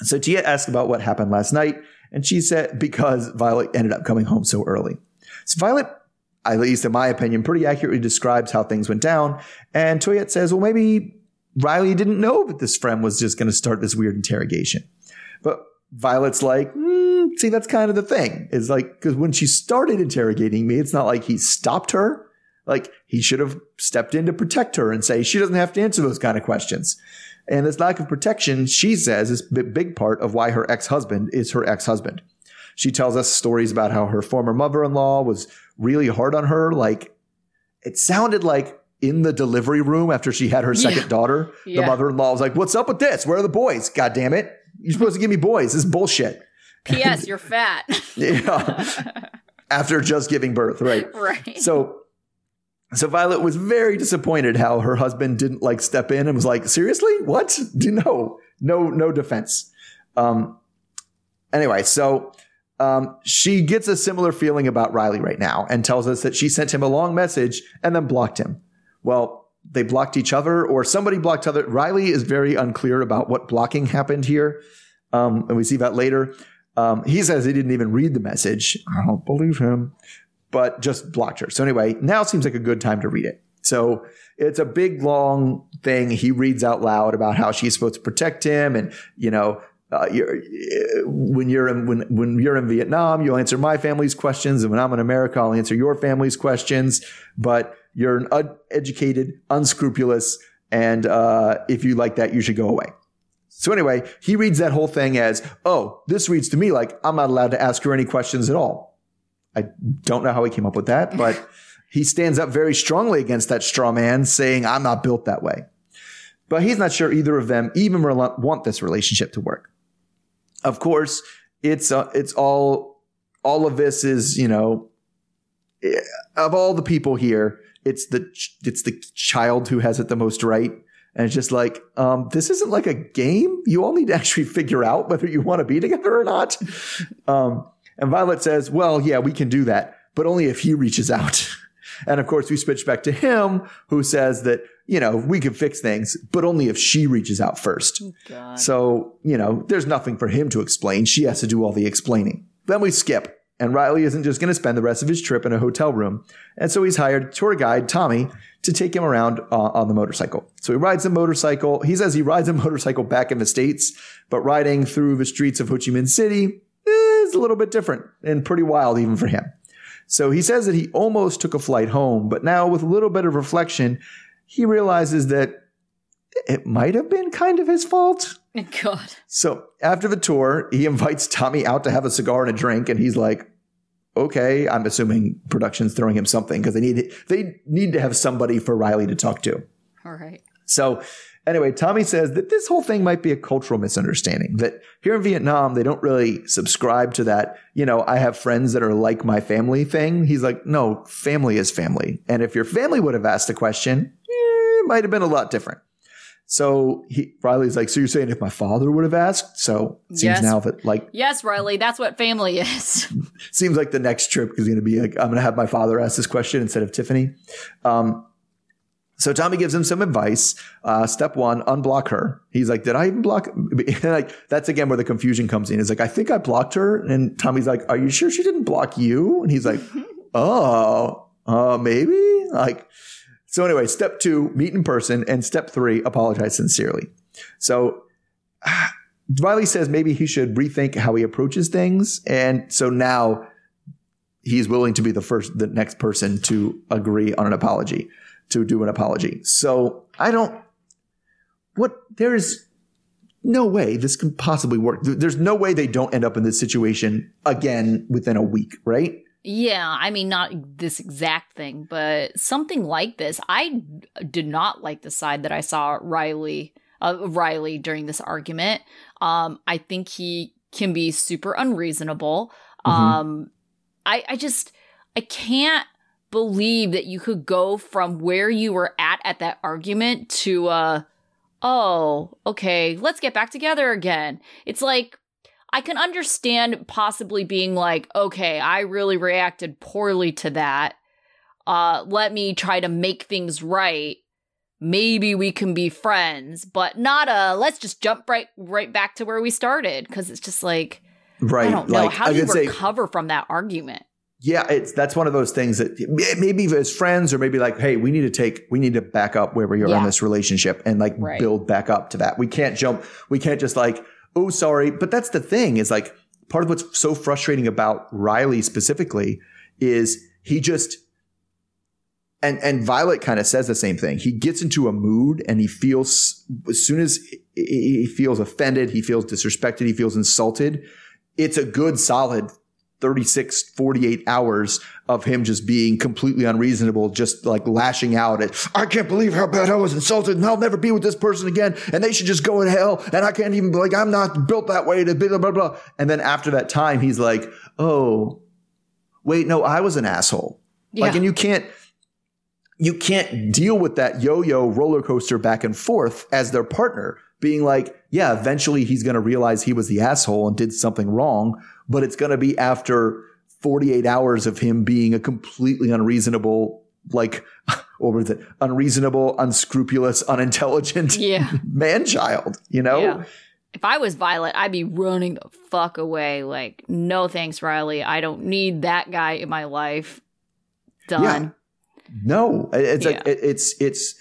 So Tia asked about what happened last night, and she said because Violet ended up coming home so early. So Violet, at least in my opinion, pretty accurately describes how things went down. And Tuyet says, well, maybe Riley didn't know that this friend was just going to start this weird interrogation. But Violet's like, hmm, see, that's kind of the thing. Is like, because when she started interrogating me, it's not like he stopped her. Like, he should have stepped in to protect her and say, she doesn't have to answer those kind of questions. And this lack of protection, she says, is a big part of why her ex husband is her ex husband. She tells us stories about how her former mother in law was really hard on her. Like, it sounded like in the delivery room after she had her second Yeah. daughter, the mother in law was like, What's up with this? Where are the boys? God damn it. You're supposed to give me boys. This is bullshit. ps you're fat Yeah. after just giving birth, right? right So, so Violet was very disappointed how her husband didn't like step in and was like, seriously, what? Do no, no, no defense. Um, anyway, so um, she gets a similar feeling about Riley right now and tells us that she sent him a long message and then blocked him. Well, they blocked each other, or somebody blocked other. Riley is very unclear about what blocking happened here, um, and we see that later. Um, he says he didn't even read the message. I don't believe him but just blocked her. So anyway, now seems like a good time to read it. So it's a big long thing. He reads out loud about how she's supposed to protect him, and you know, uh, you're, when you're in when when you're in Vietnam, you'll answer my family's questions, and when I'm in America, I'll answer your family's questions. But you're an uneducated, unscrupulous, and uh, if you like that, you should go away. So anyway, he reads that whole thing as, oh, this reads to me like I'm not allowed to ask her any questions at all. I don't know how he came up with that, but he stands up very strongly against that straw man, saying, I'm not built that way. But he's not sure either of them even want this relationship to work. Of course, it's uh, it's all all of this is you know eh, of all the people here, it's the it's the child who has it the most right. And it's just like, um, this isn't like a game. You all need to actually figure out whether you want to be together or not. Um, and Violet says, well, yeah, we can do that, but only if he reaches out. and of course, we switch back to him who says that, you know, we can fix things, but only if she reaches out first. Oh, so, you know, there's nothing for him to explain. She has to do all the explaining. Then we skip and Riley isn't just going to spend the rest of his trip in a hotel room. And so he's hired tour guide Tommy to take him around uh, on the motorcycle. So he rides a motorcycle. He says he rides a motorcycle back in the States, but riding through the streets of Ho Chi Minh City is a little bit different and pretty wild even for him. So he says that he almost took a flight home, but now with a little bit of reflection, he realizes that it might have been kind of his fault. God. So after the tour, he invites Tommy out to have a cigar and a drink, and he's like, "Okay." I'm assuming production's throwing him something because they need they need to have somebody for Riley to talk to. All right. So anyway, Tommy says that this whole thing might be a cultural misunderstanding. That here in Vietnam, they don't really subscribe to that. You know, I have friends that are like my family thing. He's like, no, family is family, and if your family would have asked the question, eh, it might have been a lot different. So he, Riley's like, so you're saying if my father would have asked? So it seems yes. now that like yes, Riley, that's what family is. seems like the next trip is going to be like I'm going to have my father ask this question instead of Tiffany. Um, so Tommy gives him some advice. Uh, step one, unblock her. He's like, did I even block? like that's again where the confusion comes in. He's like, I think I blocked her, and Tommy's like, Are you sure she didn't block you? And he's like, Oh, uh, maybe like. So anyway, step two, meet in person, and step three, apologize sincerely. So Riley says maybe he should rethink how he approaches things, and so now he's willing to be the first, the next person to agree on an apology, to do an apology. So I don't. What there is no way this can possibly work. There's no way they don't end up in this situation again within a week, right? Yeah, I mean, not this exact thing, but something like this. I did not like the side that I saw Riley, uh, Riley during this argument. Um, I think he can be super unreasonable. Mm-hmm. Um, I, I just, I can't believe that you could go from where you were at at that argument to, uh, oh, okay, let's get back together again. It's like, I can understand possibly being like, okay, I really reacted poorly to that. Uh, let me try to make things right. Maybe we can be friends, but not a let's just jump right right back to where we started because it's just like right. I don't know like, how do you recover say, from that argument. Yeah, it's that's one of those things that maybe as friends or maybe like, hey, we need to take we need to back up where we are yeah. in this relationship and like right. build back up to that. We can't jump. We can't just like oh, sorry. But that's the thing is like part of what's so frustrating about Riley specifically is he just, and, and Violet kind of says the same thing. He gets into a mood and he feels, as soon as he feels offended, he feels disrespected, he feels insulted. It's a good solid 36, 48 hours of him just being completely unreasonable, just like lashing out at, I can't believe how bad I was insulted and I'll never be with this person again. And they should just go in hell. And I can't even, like, I'm not built that way to blah, blah, blah. And then after that time, he's like, oh, wait, no, I was an asshole. Yeah. Like, and you can't, you can't deal with that yo-yo roller coaster back and forth as their partner being like, yeah, eventually he's going to realize he was the asshole and did something wrong but it's going to be after 48 hours of him being a completely unreasonable, like, what was it? Unreasonable, unscrupulous, unintelligent yeah. man child, you know? Yeah. If I was Violet, I'd be running the fuck away. Like, no thanks, Riley. I don't need that guy in my life. Done. Yeah. No, it's yeah. like, it, it's, it's,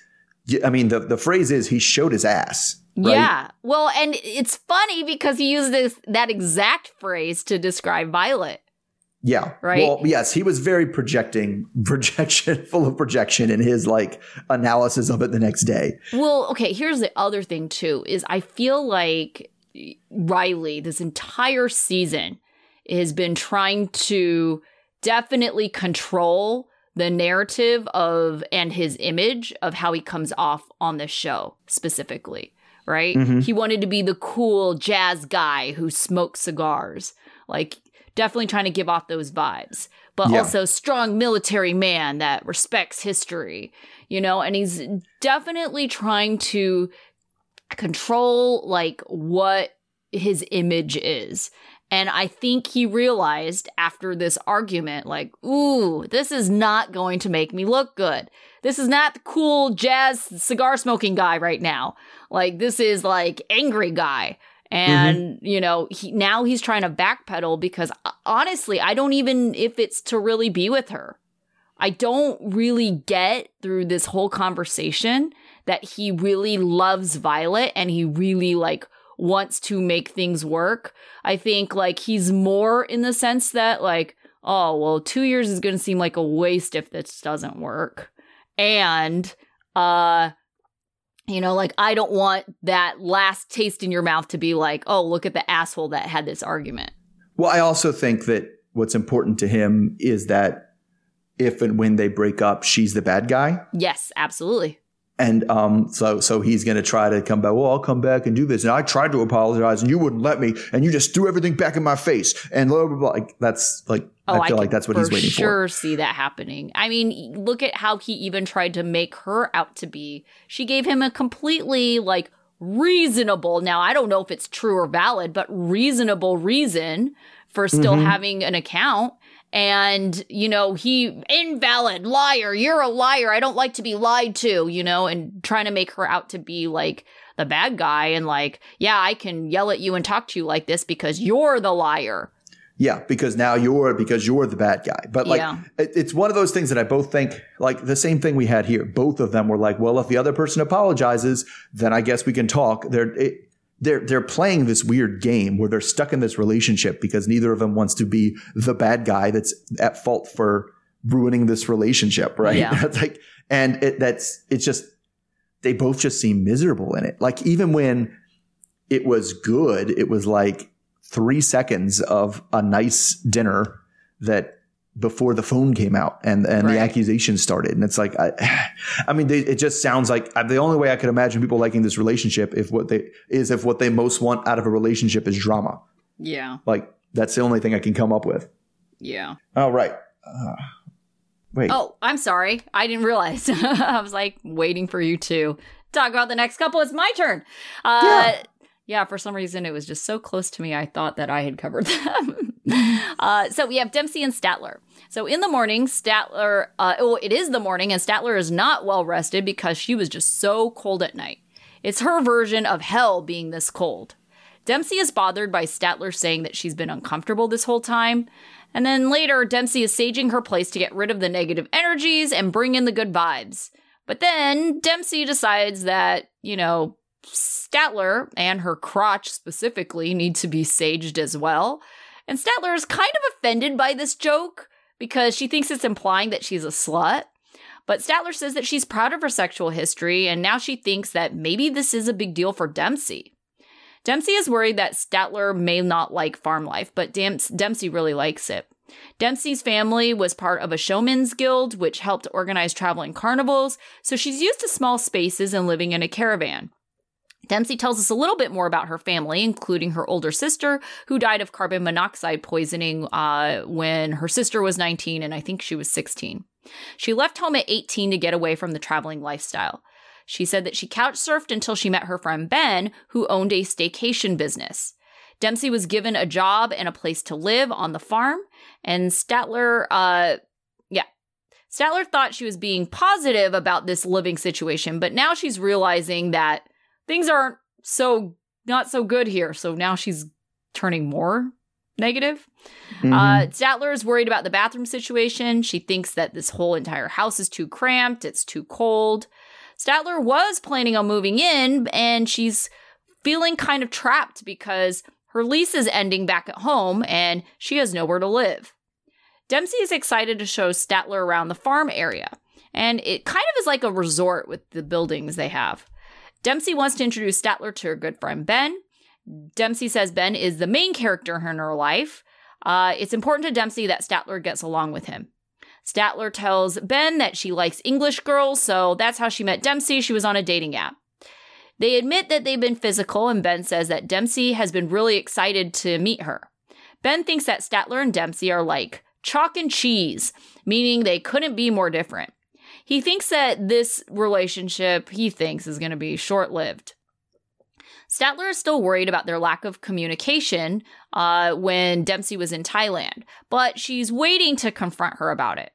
I mean, the, the phrase is he showed his ass. Right? Yeah. Well, and it's funny because he used this that exact phrase to describe Violet. Yeah. Right? Well, yes, he was very projecting, projection, full of projection in his like analysis of it the next day. Well, okay, here's the other thing too is I feel like Riley this entire season has been trying to definitely control the narrative of and his image of how he comes off on the show specifically, right? Mhm. He wanted to be the cool jazz guy who smokes cigars. Like definitely trying to give off those vibes. But Yeah. also strong military man that respects history, you know, and he's definitely trying to control like what his image is. And I think he realized after this argument, like, ooh, this is not going to make me look good. This is not the cool jazz cigar smoking guy right now. Like, this is like angry guy. And, you know, he, now he's trying to backpedal because uh, honestly, I don't even if it's to really be with her. I don't really get through this whole conversation that he really loves Violet and he really like wants to make things work. I think like he's more in the sense that like, oh, well, 2 years is going to seem like a waste if this doesn't work. And uh you know, like I don't want that last taste in your mouth to be like, "Oh, look at the asshole that had this argument." Well, I also think that what's important to him is that if and when they break up, she's the bad guy. Yes, absolutely. And um, so so he's going to try to come back. Well, I'll come back and do this. And I tried to apologize, and you wouldn't let me, and you just threw everything back in my face. And blah blah blah. Like that's like Oh, I feel like that's what he's waiting for. Sure see that happening. I mean, look at how he even tried to make her out to be. She gave him a completely like reasonable. Now, I don't know if it's true or valid, but reasonable reason for still Mhm. having an account. And, you know, he invalid liar. You're a liar. I don't like to be lied to, you know, and trying to make her out to be like the bad guy and like, yeah, I can yell at you and talk to you like this because you're the liar. Yeah, because now you're because you're the bad guy. But like Yeah. it, it's one of those things that I both think like the same thing we had here. Both of them were like, well, if the other person apologizes, then I guess we can talk. They're it, they're they're playing this weird game where they're stuck in this relationship because neither of them wants to be the bad guy that's at fault for ruining this relationship, right? Yeah. Like and it that's it's just they both just seem miserable in it. Like even when it was good, it was like three seconds of a nice dinner that before the phone came out and and Right. the accusations started and it's like I, I mean they, it just sounds like uh, the only way I could imagine people liking this relationship if what they is if what they most want out of a relationship is drama Yeah. like that's the only thing I can come up with Yeah. all right uh, wait Oh, I'm sorry. I didn't realize. I was like waiting for you to talk about the next couple. It's my turn. Uh, Yeah. Yeah. for some reason, it was just so close to me. I thought that I had covered them. uh, so we have Dempsey and Statler. So in the morning, Statler, uh, oh, it is the morning, and Statler is not well rested because she was just so cold at night. It's her version of hell being this cold. Dempsey is bothered by Statler saying that she's been uncomfortable this whole time. And then later, Dempsey is saging her place to get rid of the negative energies and bring in the good vibes. But then Dempsey decides that, you know, Statler and her crotch specifically need to be saged as well. And Statler is kind of offended by this joke because she thinks it's implying that she's a slut. But Statler says that she's proud of her sexual history, and now she thinks that maybe this is a big deal for Dempsey. Dempsey is worried that Statler may not like farm life, but Dem- Dempsey really likes it. Dempsey's family was part of a showman's guild, which helped organize traveling carnivals, so she's used to small spaces and living in a caravan. Dempsey tells us a little bit more about her family, including her older sister, who died of carbon monoxide poisoning uh, when her sister was 19 and I think she was 16. She left home at 18 to get away from the traveling lifestyle. She said that she couch surfed until she met her friend Ben, who owned a staycation business. Dempsey was given a job and a place to live on the farm, and Statler, uh, yeah, Statler thought she was being positive about this living situation, but now she's realizing that things aren't so not so good here. So now she's turning more negative. Mhm. Uh, Statler is worried about the bathroom situation. She thinks that this whole entire house is too cramped, it's too cold. Statler was planning on moving in, and she's feeling kind of trapped because her lease is ending back at home and she has nowhere to live. Dempsey is excited to show Statler around the farm area, and it kind of is like a resort with the buildings they have. Dempsey wants to introduce Statler to her good friend Ben. Dempsey says Ben is the main character in her life. Uh, it's important to Dempsey that Statler gets along with him. Statler tells Ben that she likes English girls, so that's how she met Dempsey. She was on a dating app. They admit that they've been physical, and Ben says that Dempsey has been really excited to meet her. Ben thinks that Statler and Dempsey are like chalk and cheese, meaning they couldn't be more different. He thinks that this relationship, he thinks, is going to be short lived. Statler is still worried about their lack of communication uh, when Dempsey was in Thailand, but she's waiting to confront her about it.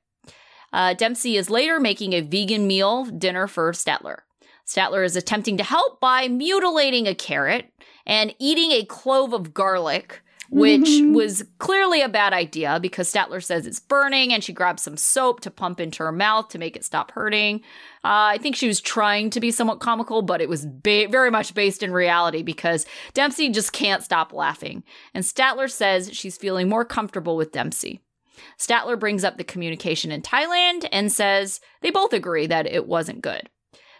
Uh, Dempsey is later making a vegan meal dinner for Statler. Statler is attempting to help by mutilating a carrot and eating a clove of garlic, which mm-hmm. was clearly a bad idea because Statler says it's burning and she grabs some soap to pump into her mouth to make it stop hurting. Uh, I think she was trying to be somewhat comical, but it was ba- very much based in reality because Dempsey just can't stop laughing. And Statler says she's feeling more comfortable with Dempsey. Statler brings up the communication in Thailand and says they both agree that it wasn't good.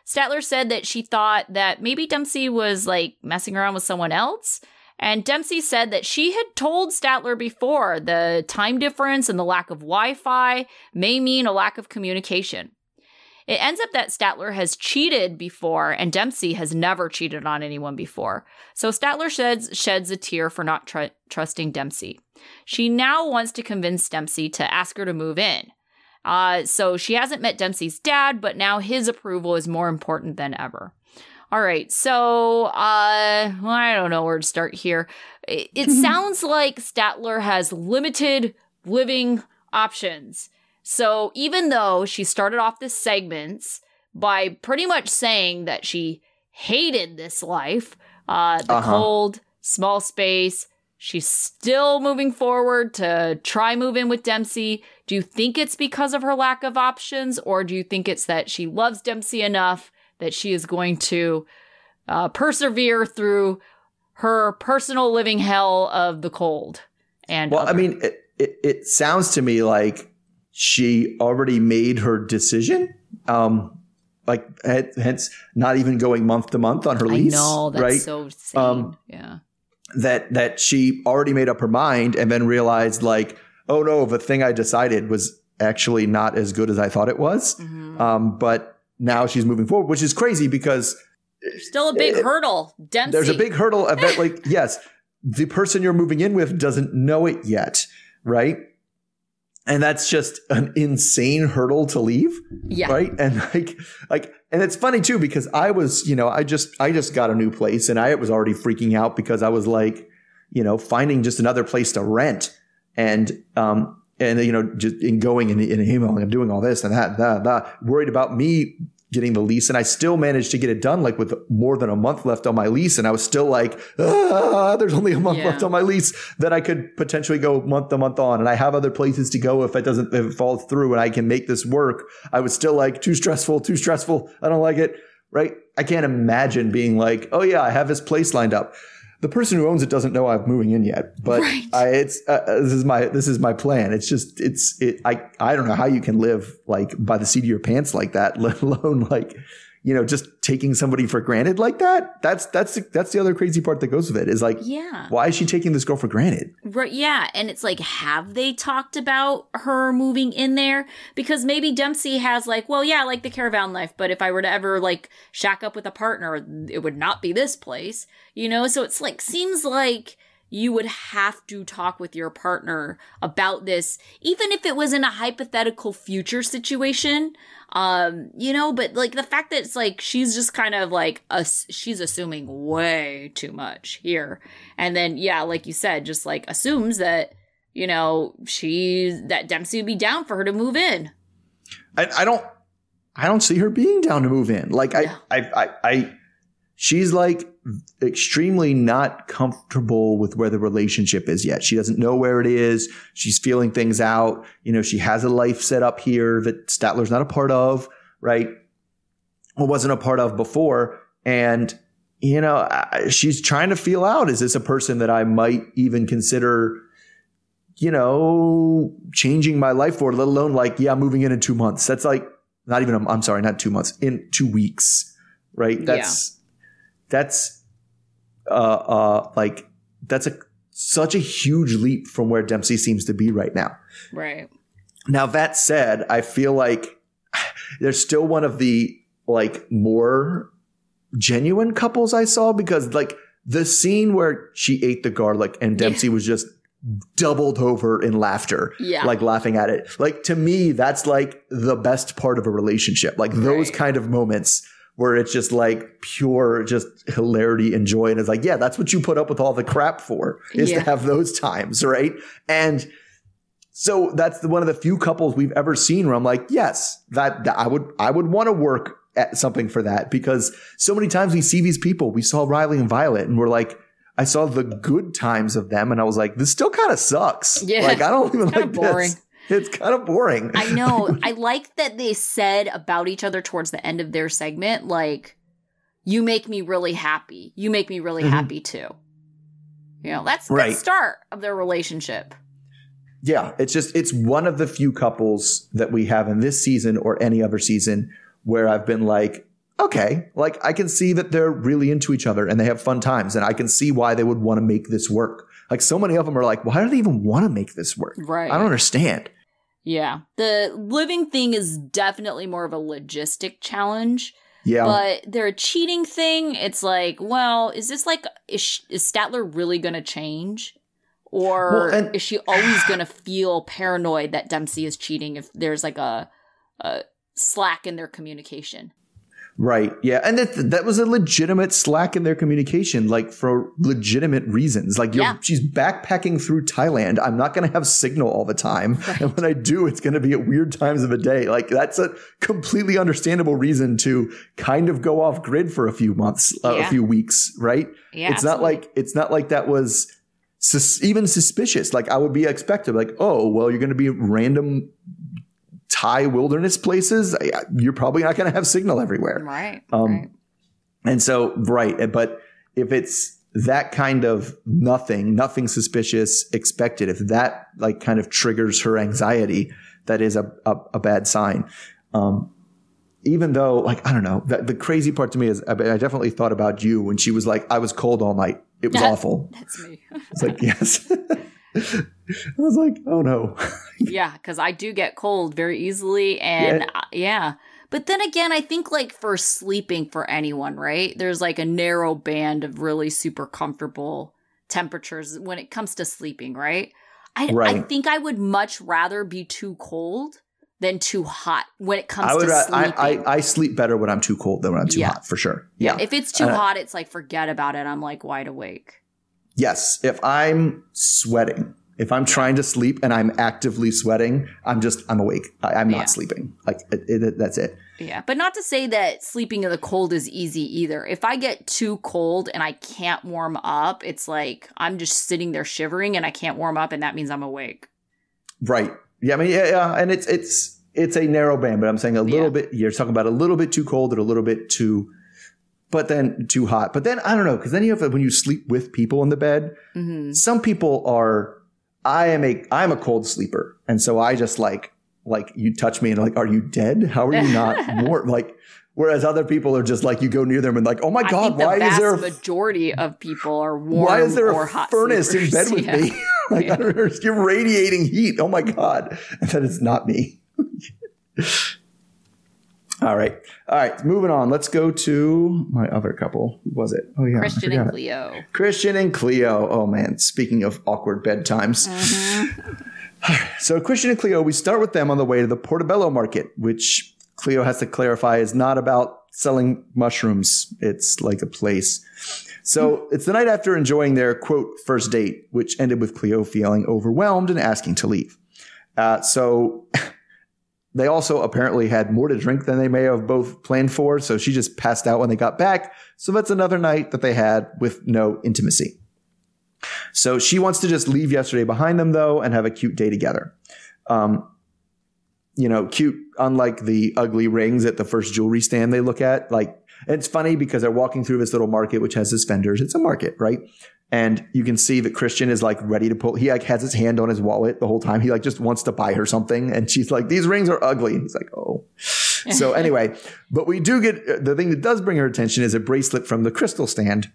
Statler said that she thought that maybe Dempsey was like messing around with someone else. And Dempsey said that she had told Statler before the time difference and the lack of Wi Fi may mean a lack of communication. It ends up that Statler has cheated before, and Dempsey has never cheated on anyone before. So Statler sheds, sheds a tear for not tr- trusting Dempsey. She now wants to convince Dempsey to ask her to move in. Uh, so she hasn't met Dempsey's dad, but now his approval is more important than ever. All right, so uh, I don't know where to start here. It, it sounds like Statler has limited living options. So even though she started off the segments by pretty much saying that she hated this life, uh, the uh-huh. cold, small space, She's still moving forward to try move in with Dempsey. Do you think it's because of her lack of options, or do you think it's that she loves Dempsey enough that she is going to uh, persevere through her personal living hell of the cold? And well, other- I mean, it, it, it, sounds to me like she already made her decision. Um, like hence not even going month to month on her lease. I know that's right? so insane. Um, yeah that that she already made up her mind and then realized like, oh no, the thing I decided was actually not as good as I thought it was. Mm-hmm. Um, but now she's moving forward, which is crazy because still a big it, hurdle. Dempsey. There's a big hurdle of that, like, yes, the person you're moving in with doesn't know it yet, right? And that's just an insane hurdle to leave. Yeah. Right. And like, like and it's funny too because I was, you know, I just I just got a new place and I was already freaking out because I was like, you know, finding just another place to rent and um and you know just in going and, and emailing and doing all this and that that that worried about me getting the lease. And I still managed to get it done like with more than a month left on my lease. And I was still like ah, there's only a month yeah. left on my lease that I could potentially go month to month on. And I have other places to go if it doesn't if it falls through and I can make this work. I was still like too stressful too stressful. I don't like it. Right? I can't imagine being like oh yeah I have this place lined up the person who owns it doesn't know I'm moving in yet, but right. I, it's uh, uh, this is my this is my plan. It's just it's it I I don't know how you can live like by the seat of your pants like that, let alone like you know just taking somebody for granted like that. That's that's that's the other crazy part that goes with it is like yeah, why is she taking this girl for granted? Right, yeah, and it's like have they talked about her moving in there? Because maybe Dempsey has like, well, yeah, like the caravan life, but if I were to ever like shack up with a partner, it would not be this place you know? So it's like, seems like you would have to talk with your partner about this, even if it was in a hypothetical future situation. Um, you know, but like the fact that it's like she's just kind of like us, she's assuming way too much here. And then, yeah, like you said, just like assumes that, you know, she's that Dempsey would be down for her to move in. I, I don't, I don't see her being down to move in. Like, I, I, I, I she's like extremely not comfortable with where the relationship is yet. She doesn't know where it is. She's feeling things out. You know, she has a life set up here that Statler's not a part of, right? Or wasn't a part of before. And, you know, she's trying to feel out, is this a person that I might even consider you know, changing my life for, let alone like, yeah, I'm moving in in two months. That's like not even, I'm sorry, not two months, in two weeks, right? That's, yeah. That's, uh, uh, like, that's a, such a huge leap from where Dempsey seems to be right now. Right. Now, that said, I feel like there's still one of the like more genuine couples I saw because like the scene where she ate the garlic and Dempsey yeah. was just doubled over in laughter, yeah. like laughing at it. Like to me, that's like the best part of a relationship. Like those kind of moments where it's just like pure, just hilarity and joy. And it's like, yeah, that's what you put up with all the crap for is yeah. to have those times, right? And so that's the, one of the few couples we've ever seen where I'm like, yes, that, that I would, I would want to work at something for that because so many times we see these people. We saw Riley and Violet, and we're like, I saw the good times of them, and I was like, this still kind of sucks. Yeah, like I don't even like boring. this. It's kind of boring. I know. I like that they said about each other towards the end of their segment, like, "You make me really happy. You make me really mm-hmm. happy too." You know, that's right. the start of their relationship yeah, it's just it's one of the few couples that we have in this season or any other season where I've been like, okay, like I can see that they're really into each other and they have fun times and I can see why they would want to make this work. Like so many of them are like, why do they even want to make this work? Right. I don't understand. Yeah. The living thing is definitely more of a logistic challenge. Yeah. But their cheating thing, it's like, well, is this like, is, is Statler really going to change? Or well, and- is she always going to feel paranoid that Dempsey is cheating if there's like a, a slack in their communication? Right. Yeah. And that, that was a legitimate slack in their communication, like for legitimate reasons. Like yeah. she's backpacking through Thailand. I'm not going to have signal all the time. Right. And when I do, it's going to be at weird times of the day. Like that's a completely understandable reason to kind of go off grid for a few months, uh, yeah. a few weeks. Right. Yeah. It's absolutely. not like, it's not like that was, sus- even suspicious. Like I would be expected, like, oh, well, you're going to be random Thai wilderness places. You're probably not going to have signal everywhere. Right. Um, right. And so, right. But if it's that kind of nothing, nothing suspicious expected, if that like kind of triggers her anxiety, that is a, a, a bad sign. Um, even though, like, I don't know, the, the crazy part to me is I, I definitely thought about you when she was like, I was cold all night. It was awful. That's me. it's like, yes. I was like, oh no. yeah, because I do get cold very easily. And yeah. yeah. But then again, I think like for sleeping for anyone, right? There's like a narrow band of really super comfortable temperatures when it comes to sleeping, right? I, right. I think I would much rather be too cold than too hot when it comes I would, to sleeping. I, I, I, sleep better when I'm too cold than when I'm too yeah. hot, for sure. Yeah. yeah. If it's too uh, hot, it's like forget about it. I'm like wide awake. Yes. If I'm sweating, if I'm trying to sleep and I'm actively sweating, I'm just I'm awake. I, am not yeah. sleeping. Like it, it, that's it. Yeah, but not to say that sleeping in the cold is easy either. If I get too cold and I can't warm up, it's like I'm just sitting there shivering and I can't warm up, and that means I'm awake. Right. Yeah. I mean, yeah, yeah. and it's it's it's a narrow band, but I'm saying a little yeah. bit. You're talking about a little bit too cold or a little bit too but then too hot. But then I don't know because then you have when you sleep with people in the bed. Mm-hmm. Some people are. I am a I'm a cold sleeper, and so I just like like you touch me and like, are you dead? How are you not more like? Whereas other people are just like you go near them and like, oh my god, why is there a majority of people are warm? Why is there a furnace sleepers? in bed with yeah. me? like yeah. I don't you're radiating heat. Oh my god, and that is not me. All right. All right. Moving on. Let's go to my other couple. Who was it? Oh, yeah. Christian and Cleo. It. Christian and Cleo. Oh, man. Speaking of awkward bedtimes. Mm-hmm. so, Christian and Cleo, we start with them on the way to the Portobello market, which Cleo has to clarify is not about selling mushrooms. It's like a place. So it's the night after enjoying their quote first date, which ended with Cleo feeling overwhelmed and asking to leave. Uh, so They also apparently had more to drink than they may have both planned for, so she just passed out when they got back. So that's another night that they had with no intimacy. So she wants to just leave yesterday behind them though and have a cute day together. Um, you know, cute, unlike the ugly rings at the first jewelry stand they look at. Like it's funny because they're walking through this little market, which has its vendors. It's a market, right? And you can see that Christian is like ready to pull. He like has his hand on his wallet the whole time. He like just wants to buy her something. And she's like, these rings are ugly. And he's like, oh. so anyway, but we do get uh, the thing that does bring her attention is a bracelet from the crystal stand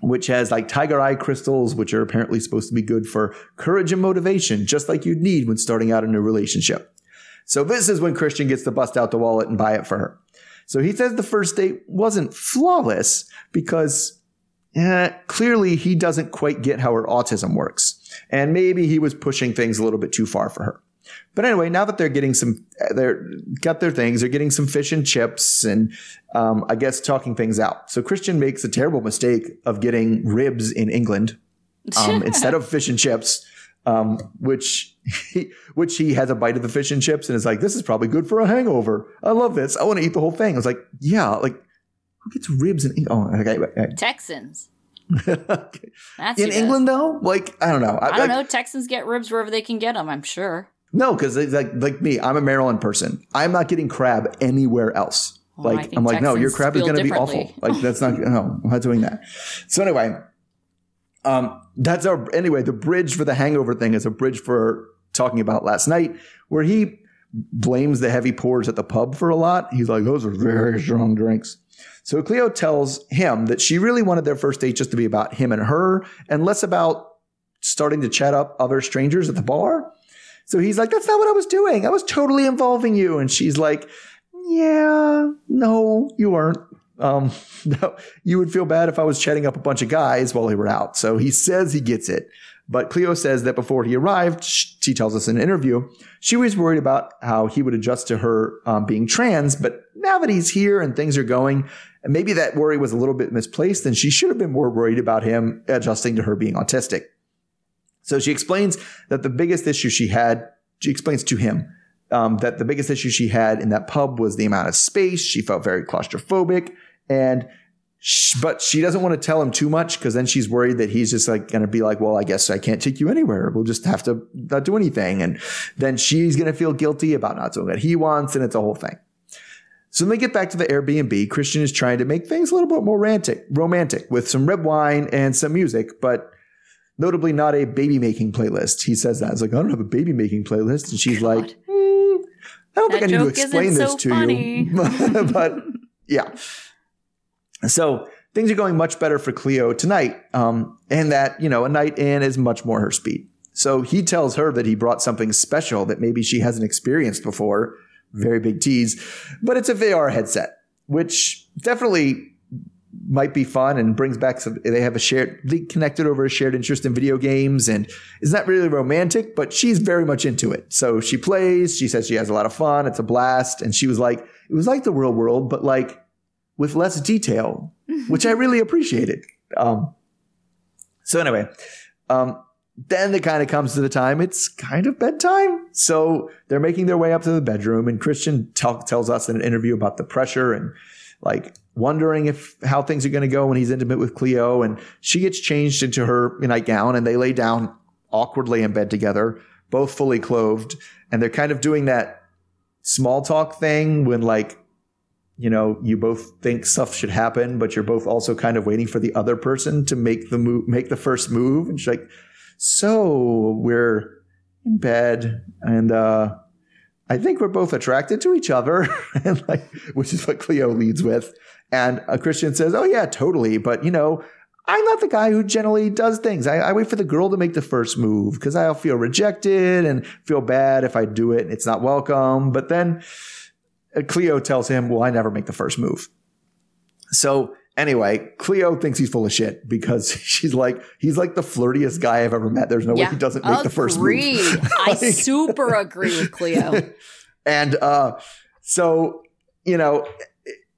which has like tiger eye crystals, which are apparently supposed to be good for courage and motivation, just like you'd need when starting out in a new relationship. So this is when Christian gets to bust out the wallet and buy it for her. So he says the first date wasn't flawless because eh, clearly he doesn't quite get how her autism works. And maybe he was pushing things a little bit too far for her. But anyway, now that they're getting some, they're got their things. They're getting some fish and chips, and um, I guess talking things out. So Christian makes a terrible mistake of getting ribs in England um, instead of fish and chips, um, which he, which he has a bite of the fish and chips and is like, "This is probably good for a hangover. I love this. I want to eat the whole thing." I was like, "Yeah, like who gets ribs in England?" Oh, okay, okay. Texans. okay. In who does. England, though, like I don't know. I don't know. Texans get ribs wherever they can get them. I'm sure. No, because like like me, I'm a Maryland person. I'm not getting crab anywhere else. Well, I like I'm like, no, your crab is going to be awful. Like that's not no, I'm not doing that. So anyway, um, that's our anyway. The bridge for the hangover thing is a bridge for talking about last night, where he blames the heavy pours at the pub for a lot. He's like, those are very strong drinks. So Cleo tells him that she really wanted their first date just to be about him and her, and less about starting to chat up other strangers at the bar. So he's like, that's not what I was doing. I was totally involving you. And she's like, yeah, no, you weren't. Um, no, you would feel bad if I was chatting up a bunch of guys while they were out. So he says he gets it. But Cleo says that before he arrived, she tells us in an interview, she was worried about how he would adjust to her um, being trans. But now that he's here and things are going, and maybe that worry was a little bit misplaced, and she should have been more worried about him adjusting to her being autistic. So she explains that the biggest issue she had, she explains to him um, that the biggest issue she had in that pub was the amount of space. She felt very claustrophobic, and but she doesn't want to tell him too much because then she's worried that he's just like going to be like, well, I guess I can't take you anywhere. We'll just have to not do anything, and then she's going to feel guilty about not doing what he wants, and it's a whole thing. So when they get back to the Airbnb, Christian is trying to make things a little bit more romantic, romantic with some red wine and some music, but notably not a baby making playlist. He says that. It's like, I don't have a baby making playlist. And she's like, "Hmm, I don't think I need to explain this so to funny." you. but yeah. So things are going much better for Cleo tonight. Um, and that, you know, a night in is much more her speed. So he tells her that he brought something special that maybe she hasn't experienced before. Very big tease. But it's a VR headset, which definitely might be fun and brings back some they have a shared they connected over a shared interest in video games and it's not really romantic but she's very much into it so she plays she says she has a lot of fun it's a blast and she was like it was like the real world but like with less detail which i really appreciated um so anyway um then it kind of comes to the time it's kind of bedtime so they're making their way up to the bedroom and christian tell tells us in an interview about the pressure and like wondering if how things are going to go when he's intimate with Cleo. And she gets changed into her nightgown and they lay down awkwardly in bed together, both fully clothed. And they're kind of doing that small talk thing when like, you know, you both think stuff should happen, but you're both also kind of waiting for the other person to make the move, make the first move. And she's like, so we're in bed and, uh, I think we're both attracted to each other, and like, which is what Cleo leads with. And a Christian says, "Oh yeah, totally." But you know, I'm not the guy who generally does things. I, I wait for the girl to make the first move because I'll feel rejected and feel bad if I do it and it's not welcome. But then uh, Cleo tells him, "Well, I never make the first move." So anyway, Cleo thinks he's full of shit because she's like, he's like the flirtiest guy I've ever met. There's no way he doesn't make the first move. Agreed. I super agree with Cleo. and uh, so, you know,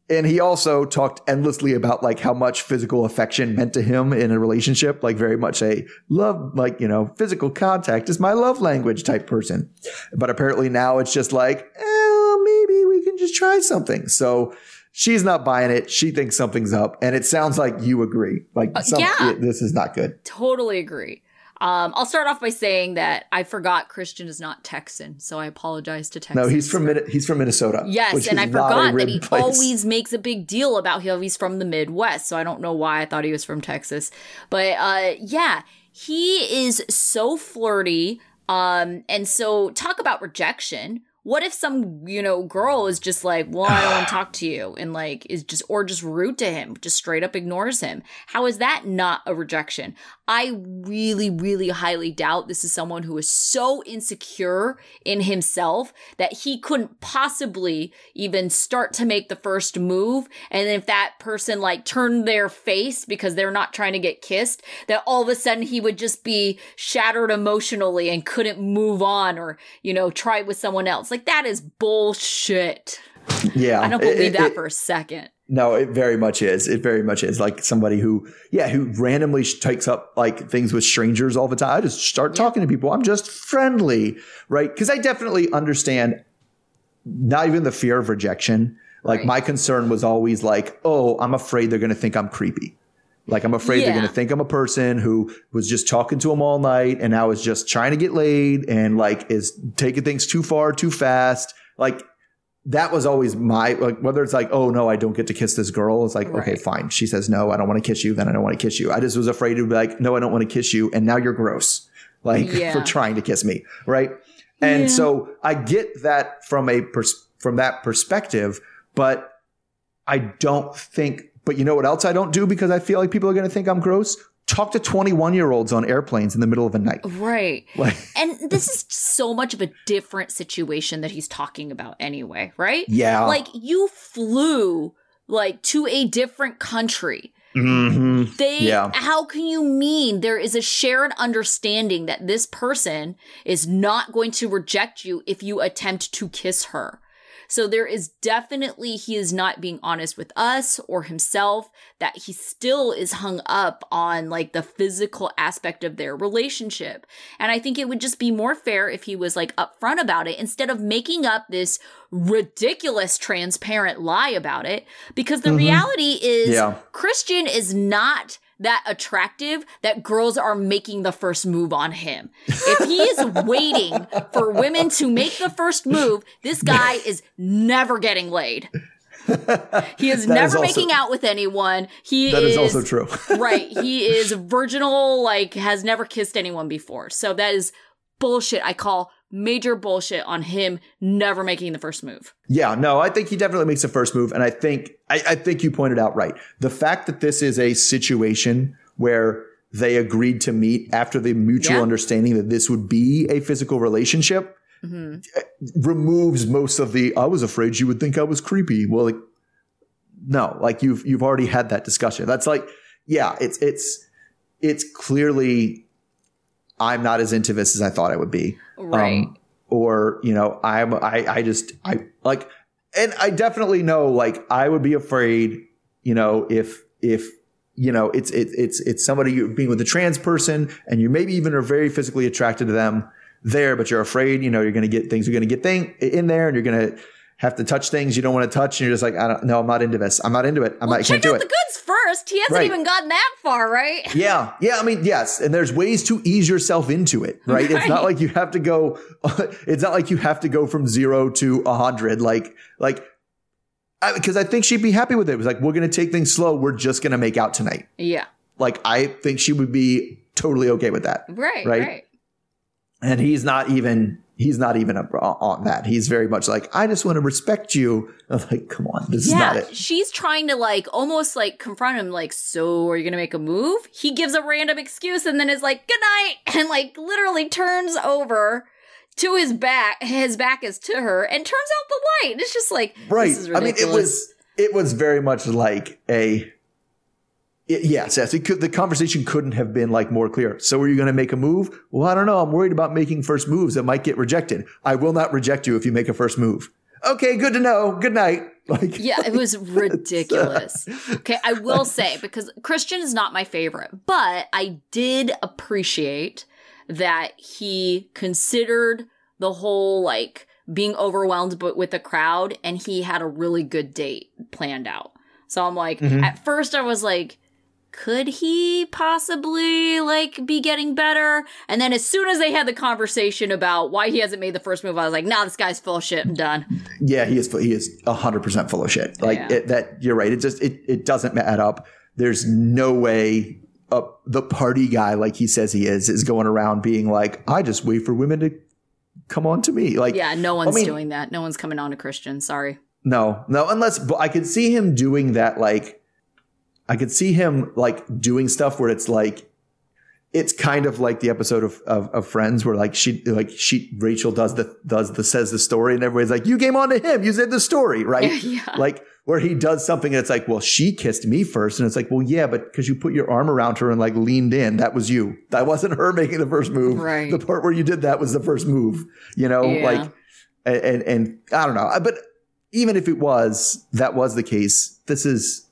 and he also talked endlessly about like how much physical affection meant to him in a relationship, like very much a love, like, you know, physical contact is my love language type person. But apparently now it's just like, eh, maybe we can just try something. So she's not buying it. She thinks something's up. And it sounds like you agree. Like, some, yeah. it- this is not good. totally agree. Um, I'll start off by saying that I forgot Christian is not Texan, so I apologize to Texas. No, he's from Min- he's from Minnesota. Yes, and I forgot that he place. always makes a big deal about how he's from the Midwest. So I don't know why I thought he was from Texas, but uh, yeah, he is so flirty. Um, and so talk about rejection. What if some, you know, girl is just like, well, I don't want to talk to you and like is just, or just rude to him, just straight up ignores him. How is that not a rejection? I really, really highly doubt this is someone who is so insecure in himself that he couldn't possibly even start to make the first move. And if that person like turned their face because they're not trying to get kissed, that all of a sudden he would just be shattered emotionally and couldn't move on or, you know, try it with someone else. Like that is bullshit. yeah, I don't believe it- that it- for a second. No, it very much is. It very much is like somebody who, yeah, who randomly takes up like things with strangers all the time. I just start talking to people. I'm just friendly, right? Because I definitely understand not even the fear of rejection. Like Right. my concern was always like, oh, I'm afraid they're going to think I'm creepy. Like I'm afraid they're going to think I'm a person who was just talking to them all night and now is just trying to get laid and like is taking things too far, too fast. Like that was always my like whether it's like oh no I don't get to kiss this girl it's like okay fine she says no I don't want to kiss you then I don't want to kiss you I just was afraid to be like no I don't want to kiss you and now you're gross like Yeah. for trying to kiss me right and Yeah. so I get that from a pers- from that perspective but I don't think but you know what else I don't do because I feel like people are going to think I'm gross talk to 21 year olds on airplanes in the middle of the night Right. like And this is so much of a different situation that he's talking about anyway, right? yeah Like you flew like to a different country. Mhm. They Yeah. how can you mean there is a shared understanding that this person is not going to reject you if you attempt to kiss her? So there is definitely he is not being honest with us or himself that he still is hung up on like the physical aspect of their relationship. And I think it would just be more fair if he was like upfront about it instead of making up this ridiculous transparent lie about it because the mm-hmm. reality is Yeah. Christian is not that attractive that girls are making the first move on him. If he is waiting for women to make the first move, this guy is never getting laid. He is That never is also- making out with anyone. He that is, is also true right. He is virginal, like has never kissed anyone before. So that is bullshit. I call major bullshit on him never making the first move. Yeah, no, I think he definitely makes the first move, and I think I, I think you pointed out right. The fact that this is a situation where they agreed to meet after the mutual Yeah. understanding that this would be a physical relationship mm-hmm. removes most of the I was afraid you would think I was creepy. Well, like no, like you've you've already had that discussion. That's like yeah, it's it's it's clearly I'm not as into this as I thought I would be Right. um, or you know i'm i i just i like and i definitely know like i would be afraid you know if if you know it's it, it's it's somebody you being with a trans person and you maybe even are very physically attracted to them there but you're afraid you know you're going to get things you're going to get thing in there and you're going to have to touch things you don't want to touch and you're just like i don't no i'm not into this i'm not into it i'm well, not, I can't do out it the goods first. He hasn't Right. even gotten that far, right? yeah, yeah. I mean, yes, and there's ways to ease yourself into it, right? right. It's not like you have to go. It's not like you have to go from zero to a hundred. Like, like, because I, think she'd be happy with it. It was like we're going to take things slow. We're just going to make out tonight. Yeah. Like, I think she would be totally okay with that. Right. Right? Right. And he's not even. He's not even up uh, on that. He's very much like, I just want to respect you. I'm like, come on, this is not Yeah, it. she's trying to like almost like confront him, like, so are you gonna make a move? He gives a random excuse and then is like, good night, and like literally turns over to his back. His back is to her and turns out the light. It's just like, right This is i mean it was it was very much like a it- yes yes. It could, the conversation couldn't have been like more clear. So are you going to make a move? Well i don't know. I'm worried about making first moves that might get rejected. I will not reject you if you make a first move. Okay good to know. Good night. Like Yeah, it was ridiculous. Okay, I will say because Christian is not my favorite, but I did appreciate that he considered the whole like being overwhelmed but with the crowd and he had a really good date planned out. So I'm like Mhm. at first I was like could he possibly like be getting better? And then as soon as they had the conversation about why he hasn't made the first move, I was like, nah, this guy's full of shit. I'm done. Yeah, he is. Full, He is hundred percent full of shit. Like Yeah. it, that. You're right. It just it it doesn't add up. There's no way. Uh, the party guy, like he says he is, is going around being like, I just wait for women to come on to me. Like, Yeah, no one's mean- doing that. No one's coming on to Christian. Sorry. No, no, unless but I could see him doing that. Like, I could see him like doing stuff where it's like, it's kind of like the episode of, of, of Friends where like she like she Rachel does the does the says the story and everybody's like, you came on to him, you said the story, right? Yeah. Like where he does something and it's like, well, she kissed me first, and it's like, well, yeah, but because you put your arm around her and like leaned in, that was you. That wasn't her making the first move. Right. The part where you did that was the first move. You know, Yeah. like and, and and I don't know, but even if it was that was the case, this is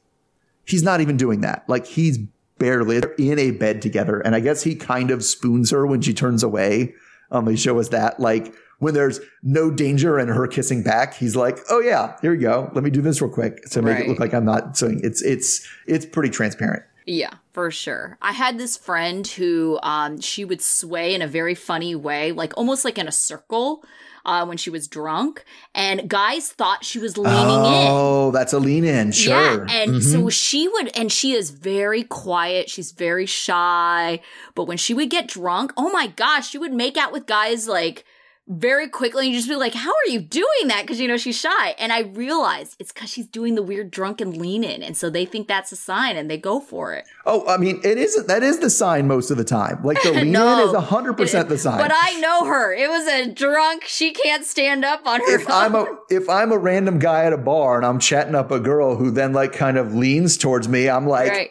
he's not even doing that. Like he's barely in a bed together, and I guess he kind of spoons her when she turns away. Um, they show us that like when there's no danger and her kissing back, he's like, "Oh yeah, here you go. Let me do this real quick to make it look like I'm not." So it's it's it's pretty transparent. Yeah, for sure. I had this friend who um she would sway in a very funny way, like almost like in a circle, uh, when she was drunk, and guys thought she was leaning in. Oh, that's a lean in, sure. Yeah, and Mhm. so she would, and she is very quiet. She's very shy. But when she would get drunk, oh my gosh, she would make out with guys like very quickly. And you just be like, "How are you doing that?" Because you know she's shy. And I realized it's because she's doing the weird drunken lean in, and so they think that's a sign, and they go for it. oh, I mean, it is that is the sign most of the time. Like the lean No. in is hundred percent the sign. But I know her. It was a drunk. She can't stand up on her. if I'm a if I'm a random guy at a bar and I'm chatting up a girl who then like kind of leans towards me, I'm like, right.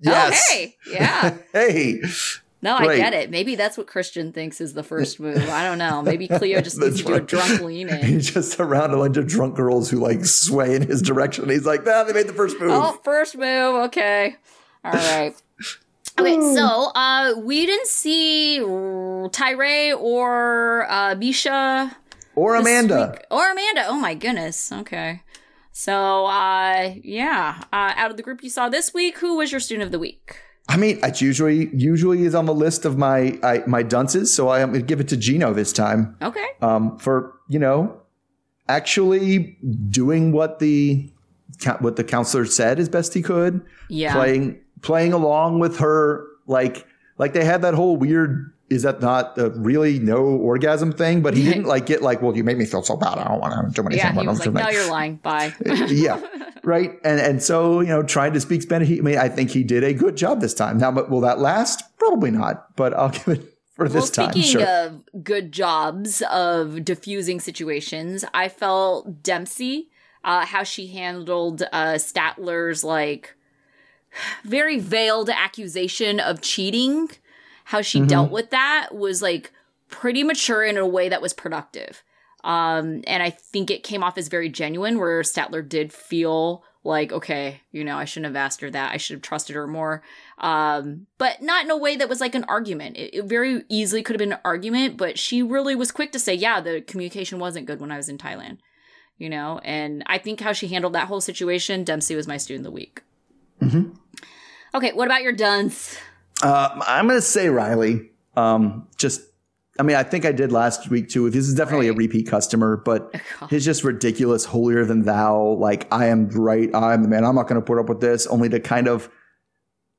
yes, Oh, hey, yeah. hey, No, I Right. get it. Maybe that's what Christian thinks is the first move. I don't know. Maybe Cleo just needs to do a drunk- drunk lean in. He's just around a bunch of drunk girls who like sway in his direction. He's like, nah, they made the first move. Oh, first move. Okay. All right. Okay, so uh, we didn't see Tyray or uh, Misha or Amanda. week. or Amanda. Oh my goodness. Okay. So uh, yeah, uh, out of the group you saw this week, who was your student of the week? I mean, it's usually usually is on the list of my I, my dunces, so I am going to give it to Gino this time Okay. um, for you know actually doing what the what the counselor said as best he could. Yeah. playing playing along with her like like they had that whole weird is that not a really no orgasm thing? But he didn't like get like well you made me feel so bad. I don't want to do anything Yeah, he was like, "No, you're lying. Bye." yeah. Right? And and so you know trying to speak spanish he, i mean i think he did a good job this time. Now but will that last? Probably not but i'll give it for Well, this time speaking sure. of good jobs of diffusing situations, I felt Dempsey, uh, how she handled uh, Statler's like very veiled accusation of cheating, how she Mhm. dealt with that was like pretty mature in a way that was productive. Um, and I think it came off as very genuine, where Statler did feel like, okay, you know, I shouldn't have asked her that. I should have trusted her more. Um, but not in a way that was like an argument. It, it very easily could have been an argument, but she really was quick to say, yeah, the communication wasn't good when I was in Thailand, you know? And I think how she handled that whole situation, Dempsey was my student of the week. Mhm. Okay, what about your duns? Uh, I'm going to say Riley. Um, just, I mean, I think I did last week too. This is definitely a repeat customer, but his just ridiculous, holier than thou. Like, I am right. I'm the man. I'm not going to put up with this. Only to kind of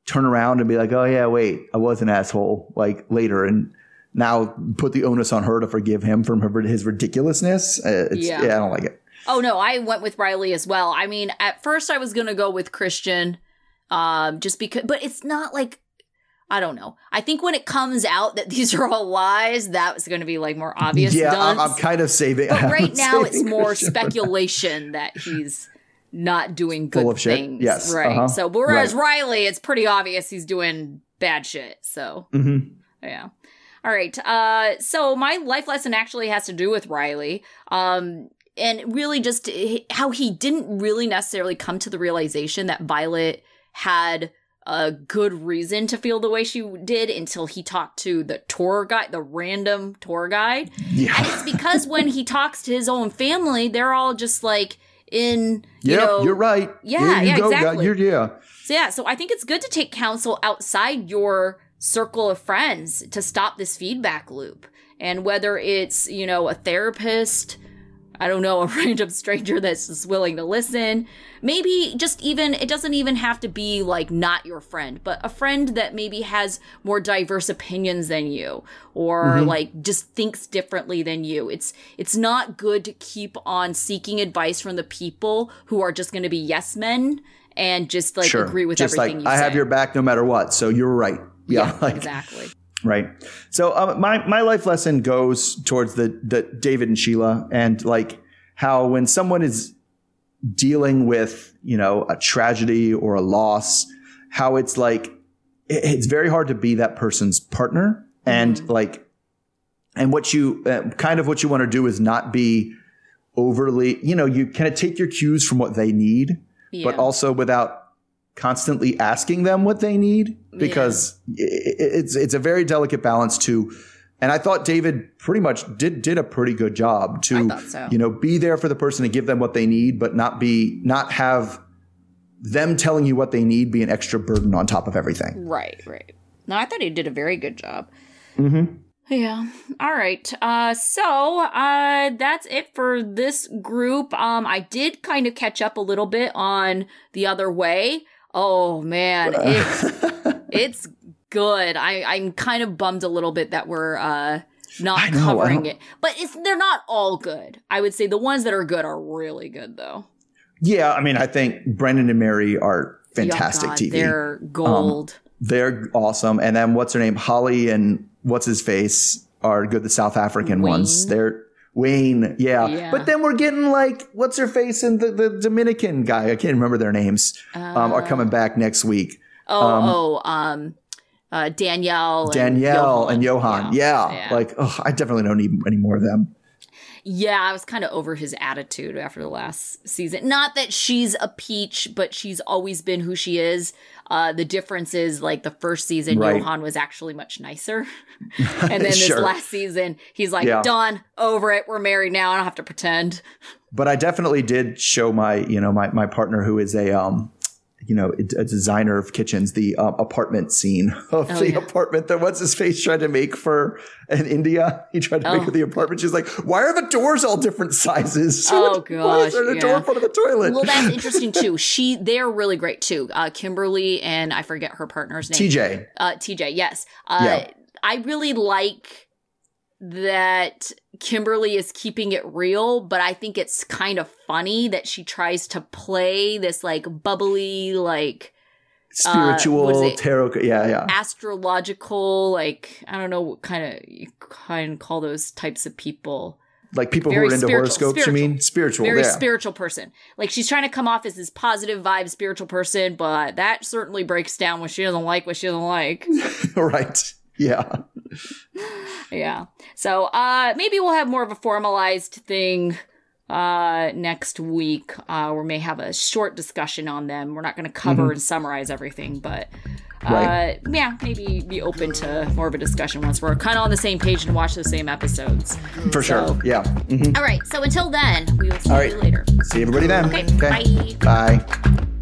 turn around and be like, oh yeah, wait, I was an asshole. Like later, and now put the onus on her to forgive him from her, his ridiculousness. Uh, it's, Yeah. yeah. I don't like it. Oh no, I went with Riley as well. I mean, at first I was gonna go with Christian, um, just because, but it's not like I don't know. I think when it comes out that these are all lies, that was gonna be like more obvious. yeah, I'm. I'm kind of saving. but I'm right now it's more Christian for that. speculation that he's not doing good Full of shit? things. Yes, right. uh-huh. So, whereas Right. Riley, it's pretty obvious he's doing bad shit. So Mhm. yeah. All right. Uh, so my life lesson actually has to do with Riley. Um, and really just how he didn't really necessarily come to the realization that Violet had a good reason to feel the way she did until he talked to the tour guide, the random tour guide. Yeah. And it's because when he talks to his own family, they're all just like, in you Yep, know you're right. Yeah, you yeah, go, exactly. You're, yeah. So yeah, so I think it's good to take counsel outside your circle of friends to stop this feedback loop. And whether it's, you know, a therapist, I don't know, a random stranger that's just willing to listen, maybe just even it doesn't even have to be like not your friend, but a friend that maybe has more diverse opinions than you or mm-hmm. like just thinks differently than you. It's it's not good to keep on seeking advice from the people who are just going to be yes men and just like sure. agree with Just everything like I say. have your back no matter what. So you're right. Yeah, like exactly. Right. So um, my my life lesson goes towards the the David and Sheila and like how when someone is dealing with you know a tragedy or a loss, how it's like it- it's very hard to be that person's partner and like and what you uh, kind of what you want to do is not be overly you know you kind of take your cues from what they need Yeah. but also without constantly asking them what they need because i- it's it's a very delicate balance to and I thought David pretty much did did a pretty good job to so. you know be there for the person and give them what they need but not be not have them telling you what they need be an extra burden on top of everything. Right, right. No, I thought he did a very good job. Mm-hmm. Yeah. All right. Uh, so uh, that's it for this group. Um, I did kind of catch up a little bit on the other way. Oh man, it's it's good. I I'm kind of bummed a little bit that we're uh not know, covering it, but it's they're not all good. I would say the ones that are good are really good though. Yeah, I mean I think Brandan and Mary are fantastic God, TV. They're gold. They're awesome. And then what's her name? Holly and what's his face are good. The South African ones. They're Wayne. Yeah. Yeah. But then we're getting like what's her face and the, the Dominican guy. I can't remember their names. um, are coming back next week. Oh, oh, um, uh, Danielle, and Danielle and Yohan. Yeah. yeah. Like, oh, I definitely don't need any more of them. Yeah, I was kind of over his attitude after the last season. Not that she's a peach, but she's always been who she is. Uh, the difference is like the first season, Right. Yohan was actually much nicer, and then this Sure. last season, he's like, Yeah. "Done, over it. We're married now. I don't have to pretend." But I definitely did show my, you know, my, my partner who is a, um, you know, a designer of kitchens, the um, apartment scene of the Oh, yeah. apartment that what's his face tried to make for in India. He tried to Oh. make for the apartment. She's like, why are the doors all different sizes? Oh, Why is there a gosh, door in front of the toilet? Well, that's interesting too. She, they're really great too. Uh, Kimberly and I forget her partner's name. TJ. Uh, TJ, yes. Uh, Yeah. I really like that Kimberly is keeping it real, but I think it's kind of funny that she tries to play this like bubbly, like Spiritual Uh, is it? tarot. Yeah, yeah. astrological, like I don't know what kind of you kind of call those types of people. Like people Very who are into spiritual, horoscopes, you mean? Spiritual. Very yeah. spiritual person. Like she's trying to come off as this positive vibe spiritual person, but that certainly breaks down when she doesn't like what she doesn't like. right. Yeah. Yeah. So uh maybe we'll have more of a formalized thing uh next week. Uh we may have a short discussion on them. We're not gonna cover and summarize everything, but uh Right. yeah, maybe be open to more of a discussion once we're kind of on the same page and watch the same episodes. For sure. So- Yeah. Mhm. All right, so until then, we will see All you later. See everybody then. Okay, Bye. Bye.